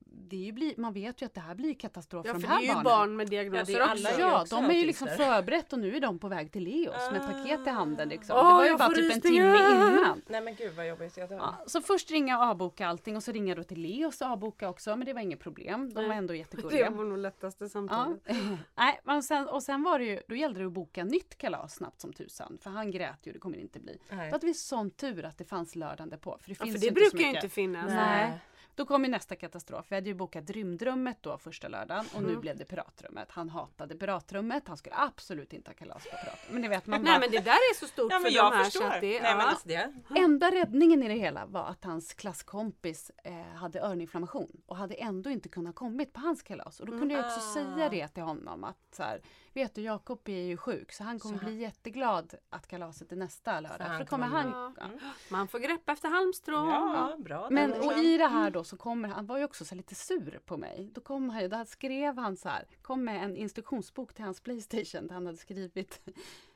S2: det är ju bli, man vet ju att det här blir katastrof
S1: Ja,
S2: för
S1: för
S2: de
S1: det
S2: här
S1: är ju
S2: barnen.
S1: barn med diagnoser
S3: Ja, det är alla
S2: Ja,
S3: också
S2: de är ju liksom förberett och nu är de på väg till Leos med paket i handen. Liksom.
S1: Åh,
S2: det var ju bara typ en timme innan.
S3: Nej men gud vad jobbigt. Jag.
S2: Ja, så först ringa och avboka allting och så ringa då till Leos och avboka också men det var inget problem. De var ändå
S1: Det
S2: jättegulliga.
S1: var nog lättaste
S2: Ja.
S1: samtalet.
S2: Nej, men sen, och sen var det ju, då gällde det att boka nytt kalas snabbt som tusan. För han grät ju, det kommer det inte bli.
S3: Nej.
S2: Då hade vi sån tur att det fanns lördagen därpå. För det
S1: Ja,
S2: finns
S1: för
S2: ju
S1: det
S2: inte
S1: brukar ju inte finnas.
S2: Nej. Då kom ju nästa katastrof. Vi hade ju bokat rymdrummet då första lördagen och nu
S1: Mm.
S2: blev det piratrummet. Han hatade piratrummet. Han skulle absolut inte ha kalas på piratrummet. Men ni vet man
S1: Nej men det där är så stort
S3: Ja
S1: för
S3: men
S1: de
S3: jag
S1: här
S3: förstår.
S1: så att det,
S3: Nej men alltså det.
S2: Enda räddningen i det hela var att hans klasskompis eh, hade öroninflammation och hade ändå inte kunnat kommit på hans kalas. Och då kunde jag också
S3: Ah.
S2: säga det till honom att så här, vet du Jakob är ju sjuk så han kommer
S3: Så-
S2: bli jätteglad att kalaset är nästa lördag. För,
S3: han
S2: då kommer han, ja.
S1: Man får greppa efter halmstrån.
S3: Ja, bra.
S2: Men och i det här då så kommer han, var ju också så lite sur på mig. Då kom han ju, där skrev han så här, kom med en instruktionsbok till hans Playstation där han hade skrivit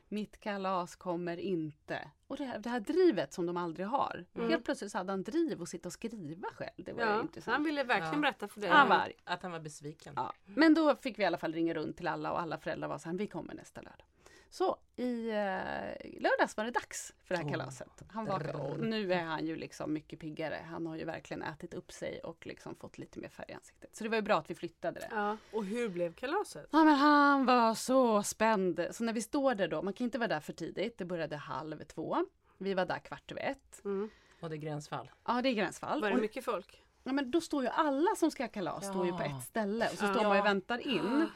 S2: Mitt kalas kommer inte. Och det här, det här drivet som de aldrig har. Helt plötsligt så hade han driv att sitta och skriva själv. Det var
S1: Ja,
S2: intressant.
S1: han ville verkligen
S3: Ja.
S1: berätta för dig.
S2: Han var.
S3: Att han var besviken.
S2: Ja. Men då fick vi i alla fall ringa runt till alla och alla föräldrar var så här, vi kommer nästa lördag. Så i eh, lördags var det dags för det här
S3: Oh.
S2: kalaset. Han var, och nu är han ju liksom mycket piggare. Han har ju verkligen ätit upp sig och liksom fått lite mer färg i ansiktet. Så det var ju bra att vi flyttade det.
S1: Ja. Och hur blev kalaset?
S2: Ja men han var så spänd. Så när vi står där då, man kan inte vara där för tidigt. Det började halv två. Vi var där kvart över ett.
S1: Mm.
S3: Och det är gränsfall.
S2: Ja det är gränsfall.
S1: Var det mycket folk?
S2: Ja men då står ju alla som ska ha kalas står ju på
S3: Ja.
S2: ett ställe och så
S1: Ja.
S2: står man och väntar in.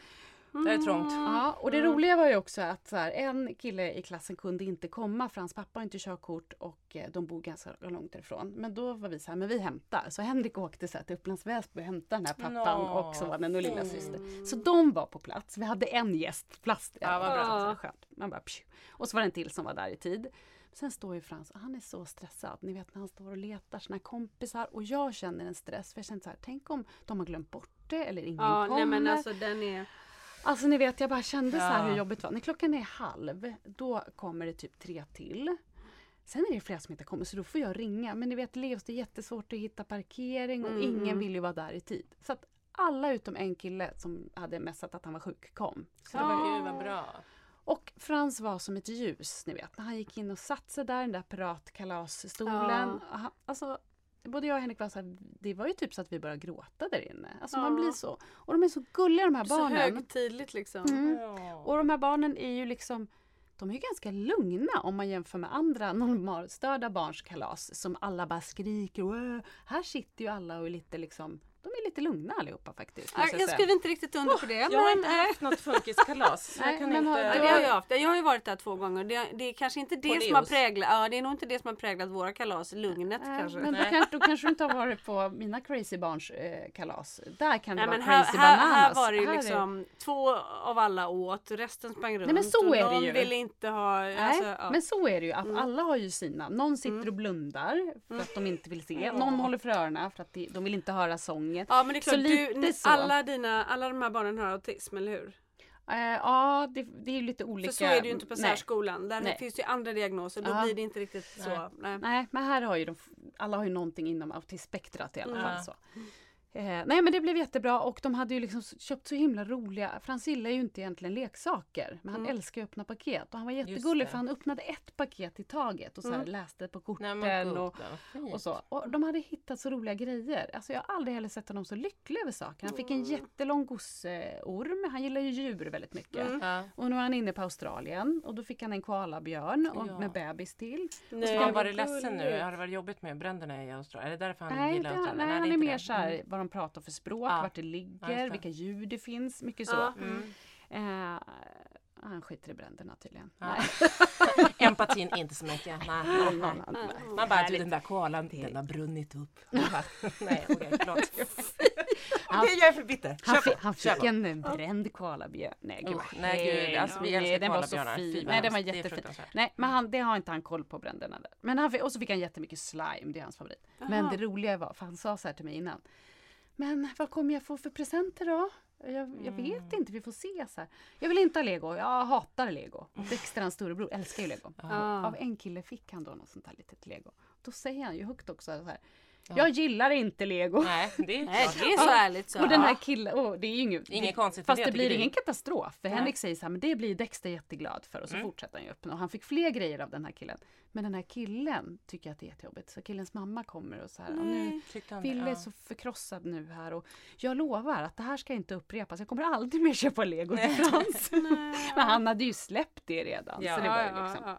S3: Det är trångt.
S2: Ja, och det roliga var ju också att så här, en kille i klassen kunde inte komma för hans pappa har inte körkort och eh, de bor ganska långt ifrån. Men då var vi så här, men vi hämtar. Så Henrik åkte så här, till Upplands Väsby och hämtade den här pappan
S3: Nå,
S2: och sonen och lilla
S3: fint.
S2: syster. Så de var på plats. Vi hade en gäst, plast.
S3: Ja, vad bra.
S2: Så här, skönt. Man bara, och så var det en till som var där i tid. Sen står ju Frans och han är så stressad. Ni vet när han står och letar sina kompisar och jag känner en stress för jag känner så här, tänk om de har glömt bort det eller ingen
S1: Ja,
S2: kommer.
S1: nej men alltså den är...
S2: Alltså ni vet jag bara kände så här
S3: Ja.
S2: hur jobbigt det var. När klockan är halv då kommer det typ tre till. Sen är det flera som inte kommer så då får jag ringa. Men ni vet Leos det är jättesvårt att hitta parkering och
S1: Mm.
S2: ingen vill ju vara där i tid. Så att alla utom en kille som hade messat att han var sjuk kom. Så det var,
S1: Ja.
S3: Gud vad bra.
S2: och Frans var som ett ljus, ni vet. När han gick in och satte sig där, den där piratkalasstolen. Han- Alltså, både jag och Henrik var så här, det var ju typ så att vi började gråta där inne. Alltså man
S1: Ja.
S2: blir så. Och de är så gulliga de här
S1: Så
S2: barnen.
S1: högtidligt liksom.
S2: Mm.
S3: Ja.
S2: Och de här barnen är ju liksom de är ju ganska lugna om man jämför med andra normalstörda barns kalas som alla bara skriker. Här sitter ju alla och är lite liksom, de är lite lugna allihopa faktiskt.
S1: Jag
S2: säga.
S1: skriver inte riktigt under på det.
S3: Jag har
S1: men,
S3: inte
S1: eh,
S3: haft något funkiskalas.
S2: Nej,
S3: jag kan
S2: men har-
S3: inte...
S1: Ja, det har jag haft. Jag har ju varit där två gånger. Det, det är kanske inte det som har präglat, ja det är nog inte det som har präglat våra kalas, lugnet
S2: Nej,
S1: kanske.
S2: men då,
S3: Nej.
S2: kanske, då kanske du inte har varit på mina crazy barns eh, kalas. Där kan det
S1: Nej
S2: vara crazy
S1: här,
S2: bananas.
S1: här var det ju
S2: Här är-
S1: liksom två av alla åt, resten sprang runt.
S2: men så
S1: och
S2: är det ju.
S1: ville inte ha...
S2: Nej,
S1: Alltså, ja.
S2: men så är det ju. Att
S1: Mm.
S2: alla har ju sina. Någon sitter och blundar för att de inte vill se. Någon håller för öronen för att de, de vill inte höra sången. Sängen.
S1: Ja men det är
S2: Så
S1: klart, du,
S2: lite
S1: ni,
S2: så.
S1: alla, dina, alla de här barnen har autism, eller hur?
S2: Eh, ja, det, det är ju lite olika.
S1: För så är det ju inte på särskolan. Där
S2: Nej.
S1: finns ju andra diagnoser. Då
S2: Ja.
S1: blir det inte riktigt så. Nej.
S2: Nej, men här har ju de, alla har ju någonting inom autismspektrat i alla
S3: Mm.
S2: fall. Så. Eh, nej men det blev jättebra och de hade ju liksom köpt så himla roliga, för han gillar ju inte egentligen leksaker, men han
S1: Mm.
S2: älskar att öppna paket. Och han var jättegullig
S3: det.
S2: för han öppnade ett paket i taget och så här
S1: Mm.
S2: läste på korten
S3: Nej, men
S2: och, och så. Och de hade hittat så roliga grejer. Alltså jag har aldrig heller sett honom så lycklig över saker. Han fick en
S1: Mm.
S2: jättelång gosseorm, han gillar ju djur väldigt mycket.
S1: Mm.
S2: Och nu är han inne på Australien och då fick han en koalabjörn och
S3: Ja.
S2: med bebis till.
S1: Nej,
S3: Har han
S1: vad
S3: varit ledsen nu? Har det varit jobbigt med bränderna i Australien? Är det därför han
S2: Nej,
S3: gillar Australien?
S2: nej,
S3: det
S2: han är mer
S3: det. Mm.
S2: de pratar för språk,
S3: Ja.
S2: vart det
S3: Ja,
S2: ligger,
S3: det.
S2: vilka djur det finns, mycket så.
S1: Ja.
S3: Mm.
S2: Eh, han skiter i bränderna tydligen.
S3: Ja. Empatin inte så mycket. Nej, nej, nej.
S2: nej.
S3: Man bara, du den där kolan, den har brunnit upp. Nej, okej, förlåt.
S2: Han-
S3: Okej, jag är för bitter.
S2: Han,
S3: på,
S2: han fick en bränd koalabjörn. Nej gud vad
S3: nej, gud, alltså, vi älskar
S2: den var så fin.
S3: Fy,
S2: Nej den var
S3: är
S2: jättefin. Nej men han, det har inte han koll på bränderna där. Men han, fick- och så fick han jättemycket slime, det är hans favorit. Men det roliga var, för han sa så här till mig innan. Men vad kommer jag få för presenter då? Jag, jag
S3: Mm.
S2: vet inte, vi får se. Så här. Jag vill inte ha lego, jag hatar lego. Dexter, hans storebror, älskar ju lego.
S1: Ja.
S2: Av en kille fick han då något sånt här litet lego. Då säger han ju högt också så här. Jag gillar inte lego.
S3: Nej, det är
S1: Nej, det är så ärligt så.
S2: Och den här killen, oh, det är ju inget,
S3: Inget
S2: det-
S3: konstigt
S2: Fast
S3: det,
S2: det blir
S3: tycker
S2: ingen katastrof. För
S3: Nej.
S2: Henrik säger så här, men det blir Dexter jätteglad för. Och så
S3: Mm.
S2: fortsätter han ju öppna. Och han fick fler grejer av den här killen. Men den här killen tycker att det är jättejobbigt. Så killens mamma kommer och så här, och nu
S3: det?
S2: Ville är
S3: Ja.
S2: så förkrossad nu här och jag lovar att det här ska inte upprepas. Jag kommer aldrig mer köpa lego till Frans. Men han hade ju släppt det redan.
S3: Ja.
S2: så det var ju
S1: Ja, ja,
S2: liksom.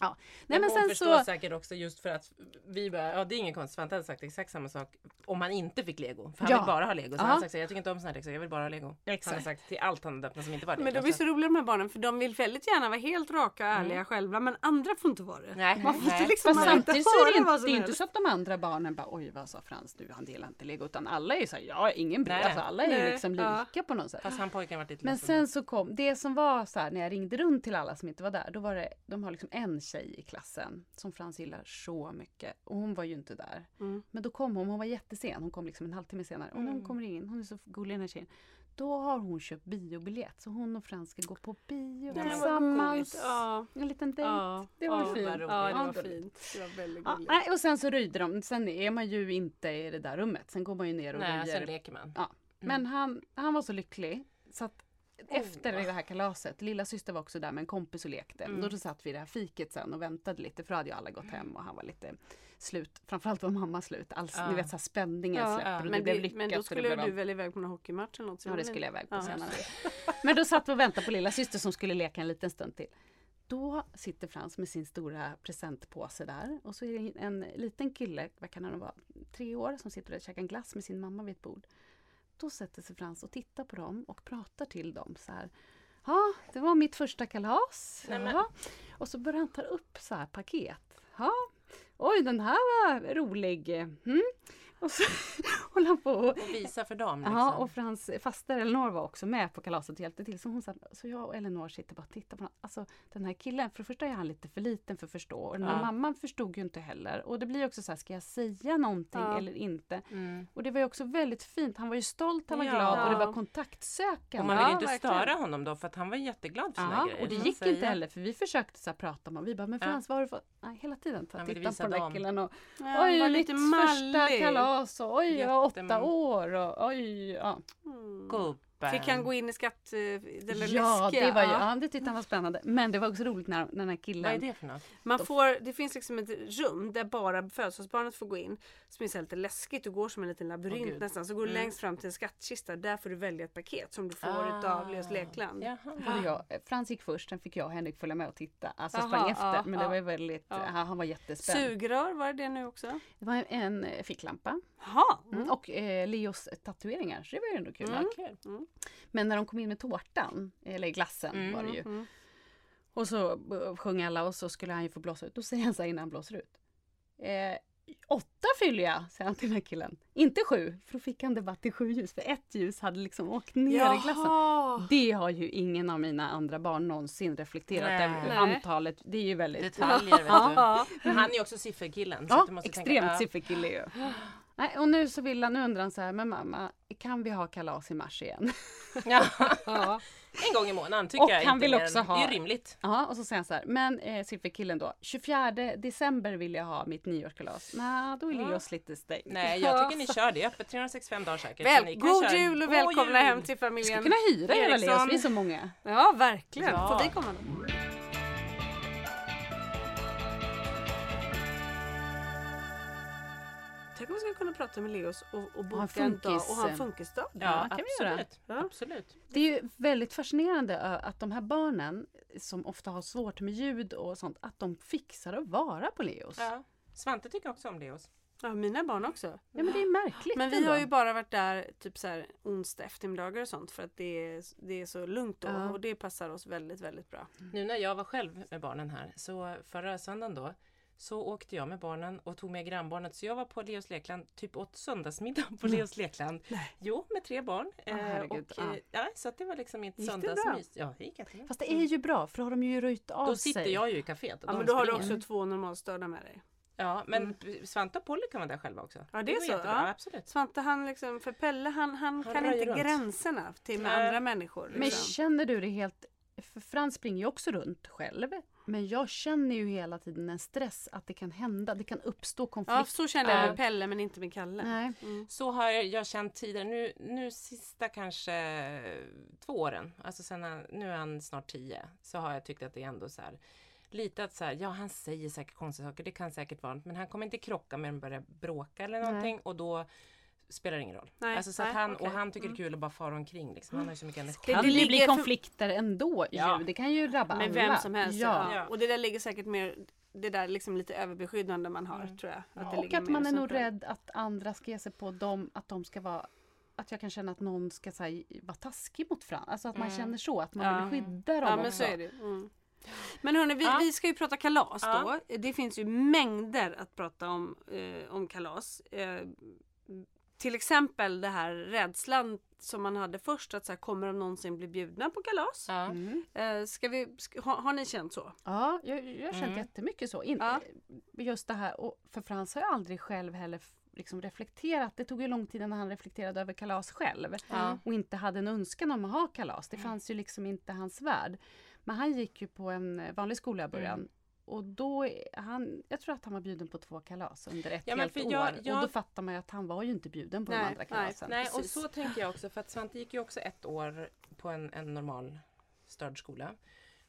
S1: Ja.
S2: Nej men
S3: hon
S2: sen
S3: förstår
S2: så.
S3: säkert också just för att vi bara, ja det är ingen konstigt, Svante hade sagt exakt samma sak om han inte fick lego. För han
S2: Ja.
S3: vill bara ha lego. Så han har sagt så jag tycker inte om såna här leksaker, jag vill bara ha lego.
S2: Exakt.
S3: Han har sagt till allt han hade öppnat som inte var lego.
S1: Men de är så roliga de här barnen för de vill väldigt gärna vara helt raka och ärliga själva men andra får inte vara det.
S3: Nej,
S1: Man får
S3: nej.
S1: inte liksom
S2: Fast
S1: man
S2: samtidigt så är det, inte, det är inte så att de andra barnen bara oj vad sa Frans nu han delar inte lego utan alla är ju såhär ja ingen bryr alltså, alla är ju liksom
S1: ja.
S2: lika på något sätt.
S3: Fast han pojken varit lite
S2: Men sen så kom det som var så här när jag ringde runt till alla som inte var där. Då var det, de har liksom en tjej i klassen som Frans gillar så mycket och hon var ju inte där.
S1: Mm.
S2: Men då kom hon, hon var jättesen, hon kom liksom en halvtimme senare. Och när hon kommer in, hon är så gullig den här tjejen. Då har hon köpt biobiljett så hon och Frans ska gå på bio
S1: Nej,
S2: tillsammans.
S1: Ja.
S2: En liten dejt.
S1: Ja.
S2: Det var
S1: ja,
S2: fint.
S3: Ja,
S1: det var fint. Det var väldigt
S2: Ja,
S1: gulligt.
S2: nej, och sen så röjde de. Sen är man ju inte i det där rummet. Sen går man ju ner och
S3: Nej,
S2: röjer.
S3: sen leker man.
S2: Ja. Men han, han var så lycklig. Så att efter det här kalaset, lilla syster var också där med en kompis och lekte.
S3: Mm.
S2: Då, då satt vi i det här fiket sen och väntade lite för då hade ju alla gått hem och han var lite slut. Framförallt var mamma slut. Alltså,
S3: Ja.
S2: Ni vet så här spänningen
S1: Ja,
S2: släpper och det
S1: men,
S2: blev lyckat.
S1: men då skulle du väl iväg på någon hockeymatch eller något?
S2: Ja det skulle jag iväg på
S1: Ja.
S2: senare. Men då satt vi och väntade på lilla syster som skulle leka en liten stund till. Då sitter Frans med sin stora presentpåse där och så är det en liten kille, vad kan han vara, tre år som sitter och käkar en glass med sin mamma vid ett bord. Då sätter sig Frans och tittar på dem och pratar till dem så här. Ja, det var mitt första kalas. Jaha. Och så börjar han ta upp så här paket. Ja, oj den här var rolig. Mm. Och så håller han på och
S3: Och visa för dem. Liksom.
S2: Ja, och Frans faster Elinor var också med på kalaset och hjälpte till. Så, hon sa, så jag och Elinor sitter bara och tittar på honom. Alltså den här killen, för det första är han lite för liten för att förstå. Och den här
S3: Ja.
S2: mamman förstod ju inte heller. Och det blir också så här, ska jag säga någonting
S1: Ja.
S2: eller inte?
S3: Mm.
S2: Och det var ju också väldigt fint. Han var ju stolt, han var
S3: Ja.
S2: glad och det
S1: Ja.
S2: var kontaktsökande.
S3: Och man vill
S1: Ja,
S3: ju inte
S1: verkligen.
S3: störa honom då för att han var jätteglad för sina
S2: Ja,
S3: grejer.
S2: och det gick inte heller för vi försökte så här prata med honom. Vi bara, men
S3: Ja.
S2: Frans vad har du fått? Nej, hela tiden
S3: ville
S2: titta på den där
S3: dem.
S2: killen och
S1: Ja,
S2: oj,
S1: var
S2: mitt
S1: lite
S2: första
S1: mallig.
S2: Och oj, jag var åtta år och oj, ja.
S1: Mm. Fick han gå in i skatt... eh,
S2: Ja,
S1: läskiga?
S2: det var ju,
S1: Ja.
S2: det tyckte han var spännande. Men det var också roligt när, när den här killen...
S3: Vad är det för något?
S1: Man får, det finns liksom ett rum där bara födelsedagsbarnet får gå in. Som är så lite läskigt. Du går som en liten labyrint
S3: Gud.
S1: nästan. Så går du
S3: Mm.
S1: längst fram till en skattkista. Där får du välja ett paket som du får
S3: Ah.
S1: utav Leos Lekland.
S2: Jag, Frans gick först, sen fick jag och Henrik följa med och titta. Alltså
S1: Aha,
S2: sprang efter.
S1: ja,
S2: men det
S1: ja.
S2: var väldigt,
S1: Ja.
S2: han, var jättespänd.
S1: Sugrör, var det det nu också?
S2: Det var en, en eh, ficklampa.
S1: Jaha.
S2: Mm. Och eh, Leos tatueringar, så det var ju ändå kul.
S1: Mm.
S3: Kul.
S2: Men när de kom in med tårtan, eller glassen
S3: Mm,
S2: var det ju.
S1: Mm.
S2: Och så eh, sjöng alla och så skulle han ju få blåsa ut. Då säger han så här innan han blåser ut. Eh, åtta fyller jag, säger han till den här killen. Inte sju, för då fick han det bara till sju ljus. För ett ljus hade liksom åkt ner i glassen.
S1: Jaha.
S2: Det har ju ingen av mina andra barn någonsin reflekterat över. Antalet, det är ju väldigt...
S3: Detaljer vet du. Men han är ju också sifferkillen. så
S2: Ja,
S3: att du måste
S2: extremt
S3: tänka,
S2: sifferkille ju. Nej, och nu så vill han, nu undrar han så här, men mamma, kan vi ha kalas i mars igen?
S3: Ja.
S2: Ja.
S3: En gång i månaden tycker
S2: Och
S3: jag
S2: han vill
S3: mer
S2: också ha-
S3: Det är rimligt.
S2: Ja, och så säger han så här, men eh, sifferkillen då, 24 december vill jag ha mitt nyårskalas. Nej, då är
S3: Ja.
S2: Leos lite stängd.
S3: Nej, jag tycker ni kör det. Öppet 365 dagar säkert.
S1: Väl, god
S3: köra-
S1: jul och
S3: God
S1: välkomna
S3: jul!
S1: hem till
S2: Ska
S1: familjen.
S2: kunna hyra
S3: Eriksson.
S2: Leos, vi är så många.
S1: Ja, verkligen.
S3: Ja.
S1: Får vi komma då? Tänk om vi skulle kunna prata med Leos och, och boka en dag och ha en
S2: funkis-
S1: funkisdag.
S3: Ja,
S2: kan vi göra.
S3: absolut.
S1: Ja.
S3: absolut.
S2: Det är ju väldigt fascinerande att de här barnen som ofta har svårt med ljud och sånt, att de fixar att vara på Leos. Ja,
S3: Ja. Svante tycker också om Leos.
S1: Ja, mina barn också.
S2: men det är märkligt
S1: Men vi
S2: ändå.
S1: har ju bara varit där typ så här onsdag eftermiddagar och sånt för att det är, det är så lugnt då
S2: Ja.
S1: och det passar oss väldigt, väldigt bra.
S3: Nu när jag var själv med barnen här, så förra söndagen då, så åkte jag med barnen och tog med grannbarnet. Så jag var på Leos lekland, typ åt söndagsmiddag på Leos lekland. Jo, med tre barn.
S2: Herregud,
S3: och,
S2: ja.
S3: eh, ja, så att det var liksom mitt
S1: Gick det
S3: söndagsmys. Ja, det gick jättebra.
S2: Fast det är ju bra, för då har de ju röjt av
S3: Då sitter
S2: sig.
S3: jag ju i kaféet. och
S1: Ja, men då har du också två normalstörda med dig.
S3: Ja, men Svante och Polly kan vara där själva också.
S1: Ja, det är
S3: var
S1: så,
S3: jättebra,
S1: ja.
S3: absolut.
S1: Svante han liksom, för Pelle han, han,
S3: Han
S1: kan inte
S3: runt.
S1: gränserna till med
S3: Nej.
S1: andra människor.
S2: Men
S1: Liksom.
S2: känner du det helt... För Frans springer ju också runt själv. Men jag känner ju hela tiden en stress att det kan hända. Det kan uppstå konflikter.
S1: Ja, så känner jag
S3: Ja.
S1: med Pelle men inte med Kalle.
S2: Nej.
S1: Mm.
S3: Så har jag känt tidigare. Nu, nu sista kanske två åren, alltså sen han, nu är han snart tio, så har jag tyckt att det är ändå så här lite att så här, ja han säger säkert konstiga saker, det kan säkert vara men han kommer inte krocka med dem börja bråka eller någonting och då spelar ingen roll.
S1: Nej,
S3: alltså så att
S1: nej,
S3: han,
S1: okej.
S3: Och han tycker det är kul att bara fara omkring liksom. Han har ju så mycket energi.
S1: Det- det
S2: det, ju bli
S1: ligger för-
S2: konflikter ändå
S3: Ja.
S2: ju. Det kan ju drabba
S1: Med
S2: alla.
S1: vem som helst.
S2: Ja.
S1: Ja. Och det där ligger säkert mer, det där liksom lite överbeskyddande man har
S3: Mm.
S1: tror jag. Att det
S2: Och att man är nog rädd att andra ska ge sig på dem, att de ska vara att jag kan känna att någon ska så här, vara taskig mot Frans. Alltså att man
S3: Mm.
S2: känner så, att man
S1: Ja.
S2: vill skydda dem
S1: Ja men
S2: också.
S1: så är det. Mm. Men hörni, vi,
S3: Ja.
S1: vi ska ju prata kalas
S3: Ja.
S1: då. Det finns ju mängder att prata om, eh, om kalas. Eh, till exempel det här rädslan som man hade först att så här, kommer de någonsin bli bjudna på kalas?
S3: Ja.
S2: Mm.
S1: Eh, ska vi, ska, har, har ni känt så?
S2: Ja, jag, jag har känt
S3: Mm.
S2: jättemycket så. In,
S1: Ja.
S2: Just det här, och för Frans har jag aldrig själv heller liksom reflekterat. Det tog ju lång tid innan han reflekterade över kalas själv.
S3: Ja.
S2: Och inte hade en önskan om att ha kalas. Det fanns ju liksom inte hans värld. Men han gick ju på en eh, vanlig skola i början.
S3: Mm.
S2: Och då, han, jag tror att han var bjuden på två kalas under ett
S3: Ja,
S2: helt år.
S3: jag- jag-
S2: Och då fattar man ju att han var ju inte bjuden på de
S1: Nej,
S2: andra
S1: nej,
S2: kalasen.
S3: Nej, och
S1: Precis.
S3: så tänker jag också för att Svante gick ju också ett år på en, en normal störd skola.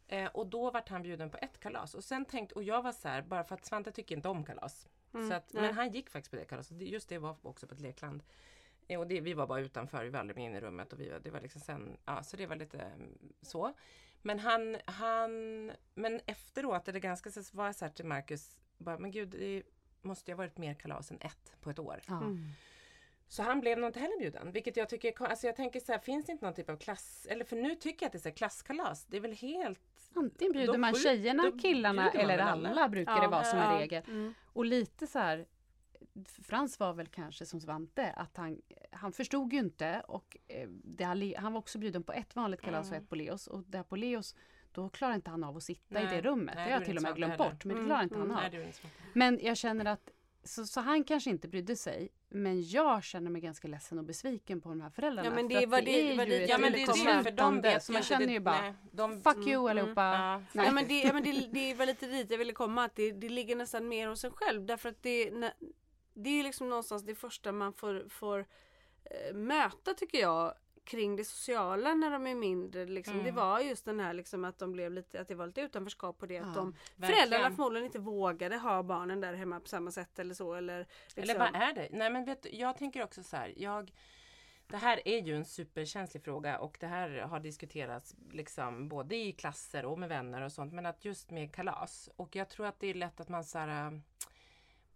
S3: Eh, och då vart han bjuden på ett kalas. Och sen tänkte, och jag var så här, bara för att Svante tycker inte om kalas.
S1: Mm,
S3: så att,
S1: nej.
S3: men han gick faktiskt på det kalaset. Just det var också på ett lekland. Eh, och det, vi var bara utanför, vi var aldrig med in i rummet. Och vi, det var liksom sen, ja, så det var lite mm, så. Men han, han, men efteråt, eller ganska så var jag så här till Marcus, bara, men gud, det måste ju ha varit mer kalas än ett på ett år.
S1: Mm.
S3: Så han blev nog inte heller bjuden. Vilket jag tycker, alltså jag tänker så här, finns det inte någon typ av klass, eller för nu tycker jag att det är så här, klasskalas. Det är väl helt...
S2: Antingen bjuder man tjejerna, killarna eller alla,
S3: alla.
S2: brukar
S1: Ja,
S2: det vara som
S3: ja.
S2: en regel.
S1: Mm.
S2: Och lite så här Frans var väl kanske som Svante att han, han förstod ju inte och eh, det, han- var också bjuden på ett vanligt kalas och
S3: Mm.
S2: ett på Leos och där på Leos då klarar inte han av att sitta
S3: Nej,
S2: i det rummet.
S3: nej,
S2: det har
S3: det
S2: jag till och med glömt bort men det
S1: heller.
S2: klarar inte
S1: Mm,
S2: han av.
S3: Nej, det.
S2: Men jag känner att så, så han kanske inte brydde sig men jag känner mig ganska ledsen och besviken på de här föräldrarna.
S1: Ja, men
S2: för
S1: det
S2: att
S1: var det-
S2: är
S1: var
S2: ju
S1: jag
S3: Ja men det är det, för de vet
S2: så man
S3: ju
S2: känner
S3: det-
S2: ju bara
S3: nej, de,
S2: Fuck you
S1: Mm,
S2: allihopa!
S3: Ja,
S2: Nej.
S1: Ja, men det, ja, men det, det var lite dit jag ville komma, att det, det ligger nästan mer hos en själv. Därför att det, när, det är liksom någonstans det första man får, får eh, möta tycker jag kring det sociala när de är mindre. Liksom.
S3: Mm.
S1: Det var just den här liksom, att de blev lite, att det var lite utanförskap på det. Att
S2: Ja,
S1: de,
S3: verkligen.
S1: föräldrarna förmodligen inte vågade ha barnen där hemma på samma sätt eller så. Eller, liksom.
S3: Eller vad är det? Nej men vet du, jag tänker också så här. Jag, det här är ju en superkänslig fråga och det här har diskuterats liksom både i klasser och med vänner och sånt. Men att just med kalas. Och jag tror att det är lätt att man så här.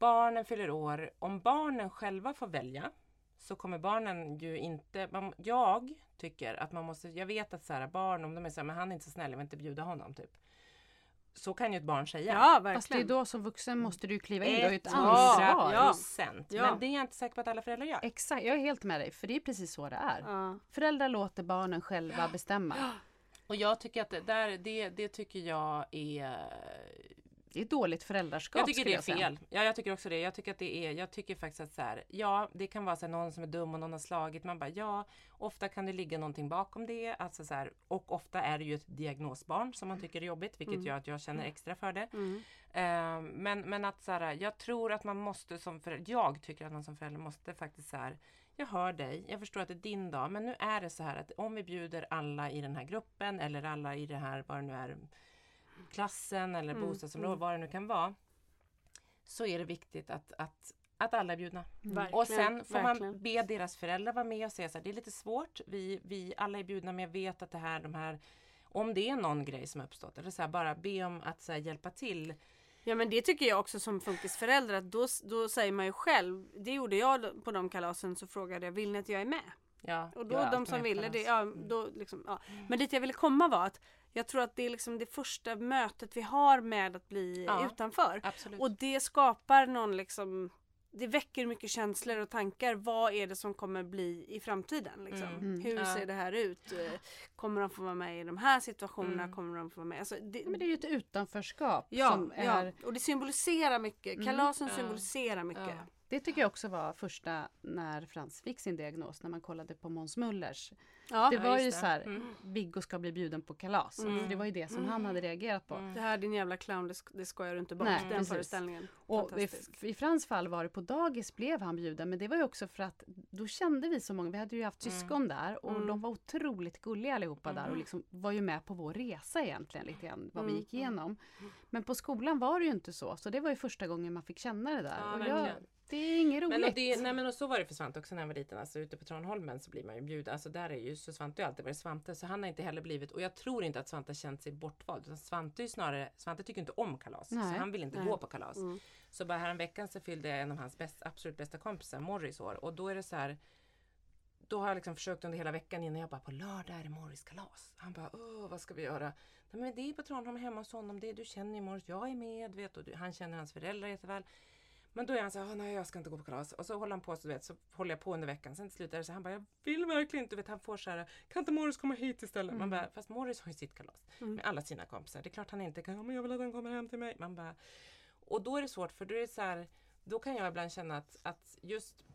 S3: Barnen fyller år. Om barnen själva får välja så kommer barnen ju inte... Man, jag tycker att man måste... Jag vet att så här, barn, om de är så här, men han är inte så snäll, jag vill inte bjuda honom. Typ. Så kan ju ett barn säga.
S1: Ja,
S2: Fast det är
S1: verkligen.
S2: då som vuxen måste du kliva in, du har ju ett
S3: Ett
S2: ansvar.
S1: Ja.
S3: procent.
S1: Ja.
S3: Men det är jag inte säker på att alla föräldrar gör.
S2: Exakt, jag är helt med dig för det är precis så det är.
S1: Ja.
S2: Föräldrar låter barnen själva bestämma.
S3: Och jag tycker att det, där, det, det tycker jag är
S2: det är dåligt föräldraskap
S3: Jag tycker det är fel. Ja, jag tycker också det. Jag tycker att det är, jag tycker faktiskt att så här, ja, det kan vara så här, någon som är dum och någon har slagit. Man bara, ja, ofta kan det ligga någonting bakom det. Alltså så här, och ofta är det ju ett diagnosbarn som man tycker är jobbigt, vilket gör att jag känner extra för det. Eh, men, men att så här, jag tror att man måste som förälder, jag tycker att man som förälder måste faktiskt så här, jag hör dig, jag förstår att det är din dag, men nu är det så här att om vi bjuder alla i den här gruppen eller alla i det här, vad det nu är, klassen eller bostadsområdet, vad det nu kan vara, så är det viktigt att, att, att alla är bjudna.
S1: Verkligen,
S3: Och sen får
S1: verkligen.
S3: man be deras föräldrar vara med och säga så här, det är lite svårt, vi, vi alla är bjudna men jag vet att det här, de här, om det är någon grej som har uppstått, eller så här, bara be om att så här, hjälpa till.
S1: Ja men det tycker jag också som funkisförälder att då, då säger man ju själv, det gjorde jag på de kalasen så frågade jag, vill ni att jag är med?
S3: Ja,
S1: Och då de som ville det, ja, då liksom, ja. Men dit jag ville komma var att jag tror att det är liksom det första mötet vi har med att bli
S3: Ja,
S1: utanför.
S3: Absolut.
S1: Och det skapar någon liksom det väcker mycket känslor och tankar. Vad är det som kommer bli i framtiden? Liksom?
S3: Mm.
S1: Hur
S3: Ja.
S1: ser det här ut? Kommer de få vara med i de här situationerna?
S3: Mm.
S1: Kommer de få vara med? Alltså, det,
S2: Men det är ju ett utanförskap
S1: ja,
S2: som är
S1: ja, och det symboliserar mycket. Kalasen
S3: Ja.
S1: symboliserar mycket.
S3: Ja.
S2: Det tycker jag också var första när Frans fick sin diagnos, när man kollade på Måns Mullers.
S1: Ja.
S2: det var
S3: just
S2: ju så här,
S3: Mm.
S2: Viggo ska bli bjuden på kalas. För det var ju det som han hade reagerat på.
S1: Det här din jävla clown, det, sk- det skojar du inte bort.
S2: Nej,
S1: den
S2: precis.
S1: föreställningen.
S2: Och i. I Frans fall var det på dagis blev han bjuden men det var ju också för att då kände vi så många, vi hade ju haft syskon där och de var otroligt gulliga allihopa där och liksom var ju med på vår resa egentligen lite grann vad vi gick igenom. Men på skolan var det ju inte så så det var ju första gången man fick känna det där.
S3: Ja,
S2: och jag,
S3: verkligen.
S2: Det är inget roligt.
S3: Men, och det, nej men och så var det för Svante också när han var liten. Alltså ute på Tranholmen så blir man ju bjuden. Alltså där är ju så Svante har alltid varit Svante. Så han har inte heller blivit, och jag tror inte att Svante har känt sig bortvald. Utan Svante är ju snarare, Svante tycker inte om kalas.
S2: Nej.
S3: Så han vill inte gå på kalas. Så bara häromveckan så fyllde en av hans bäst, absolut bästa kompisar, Morris år. Och då är det så här då har jag liksom försökt under hela veckan innan jag bara på lördag är det Morris kalas. Han bara åh vad ska vi göra? Nej, men det är på Tranholm hemma hos honom. Det är, du känner ju Morris, jag är med vet och du, han känner hans föräldrar jätteväl. Men då är han så här, "Åh, nej jag ska inte gå på kalas. Och så håller han på så du vet, så håller jag på under veckan. Sen till slut är det så han bara, jag vill verkligen inte. Du vet, han får så här, kan inte Morris komma hit istället? Man bara, fast Morris har ju sitt kalas med alla sina kompisar. Det är klart han inte kan, "Ja, men jag vill att han kommer hem till mig. Man bara, och då är det svårt för då är det så här, då kan jag ibland känna att, att just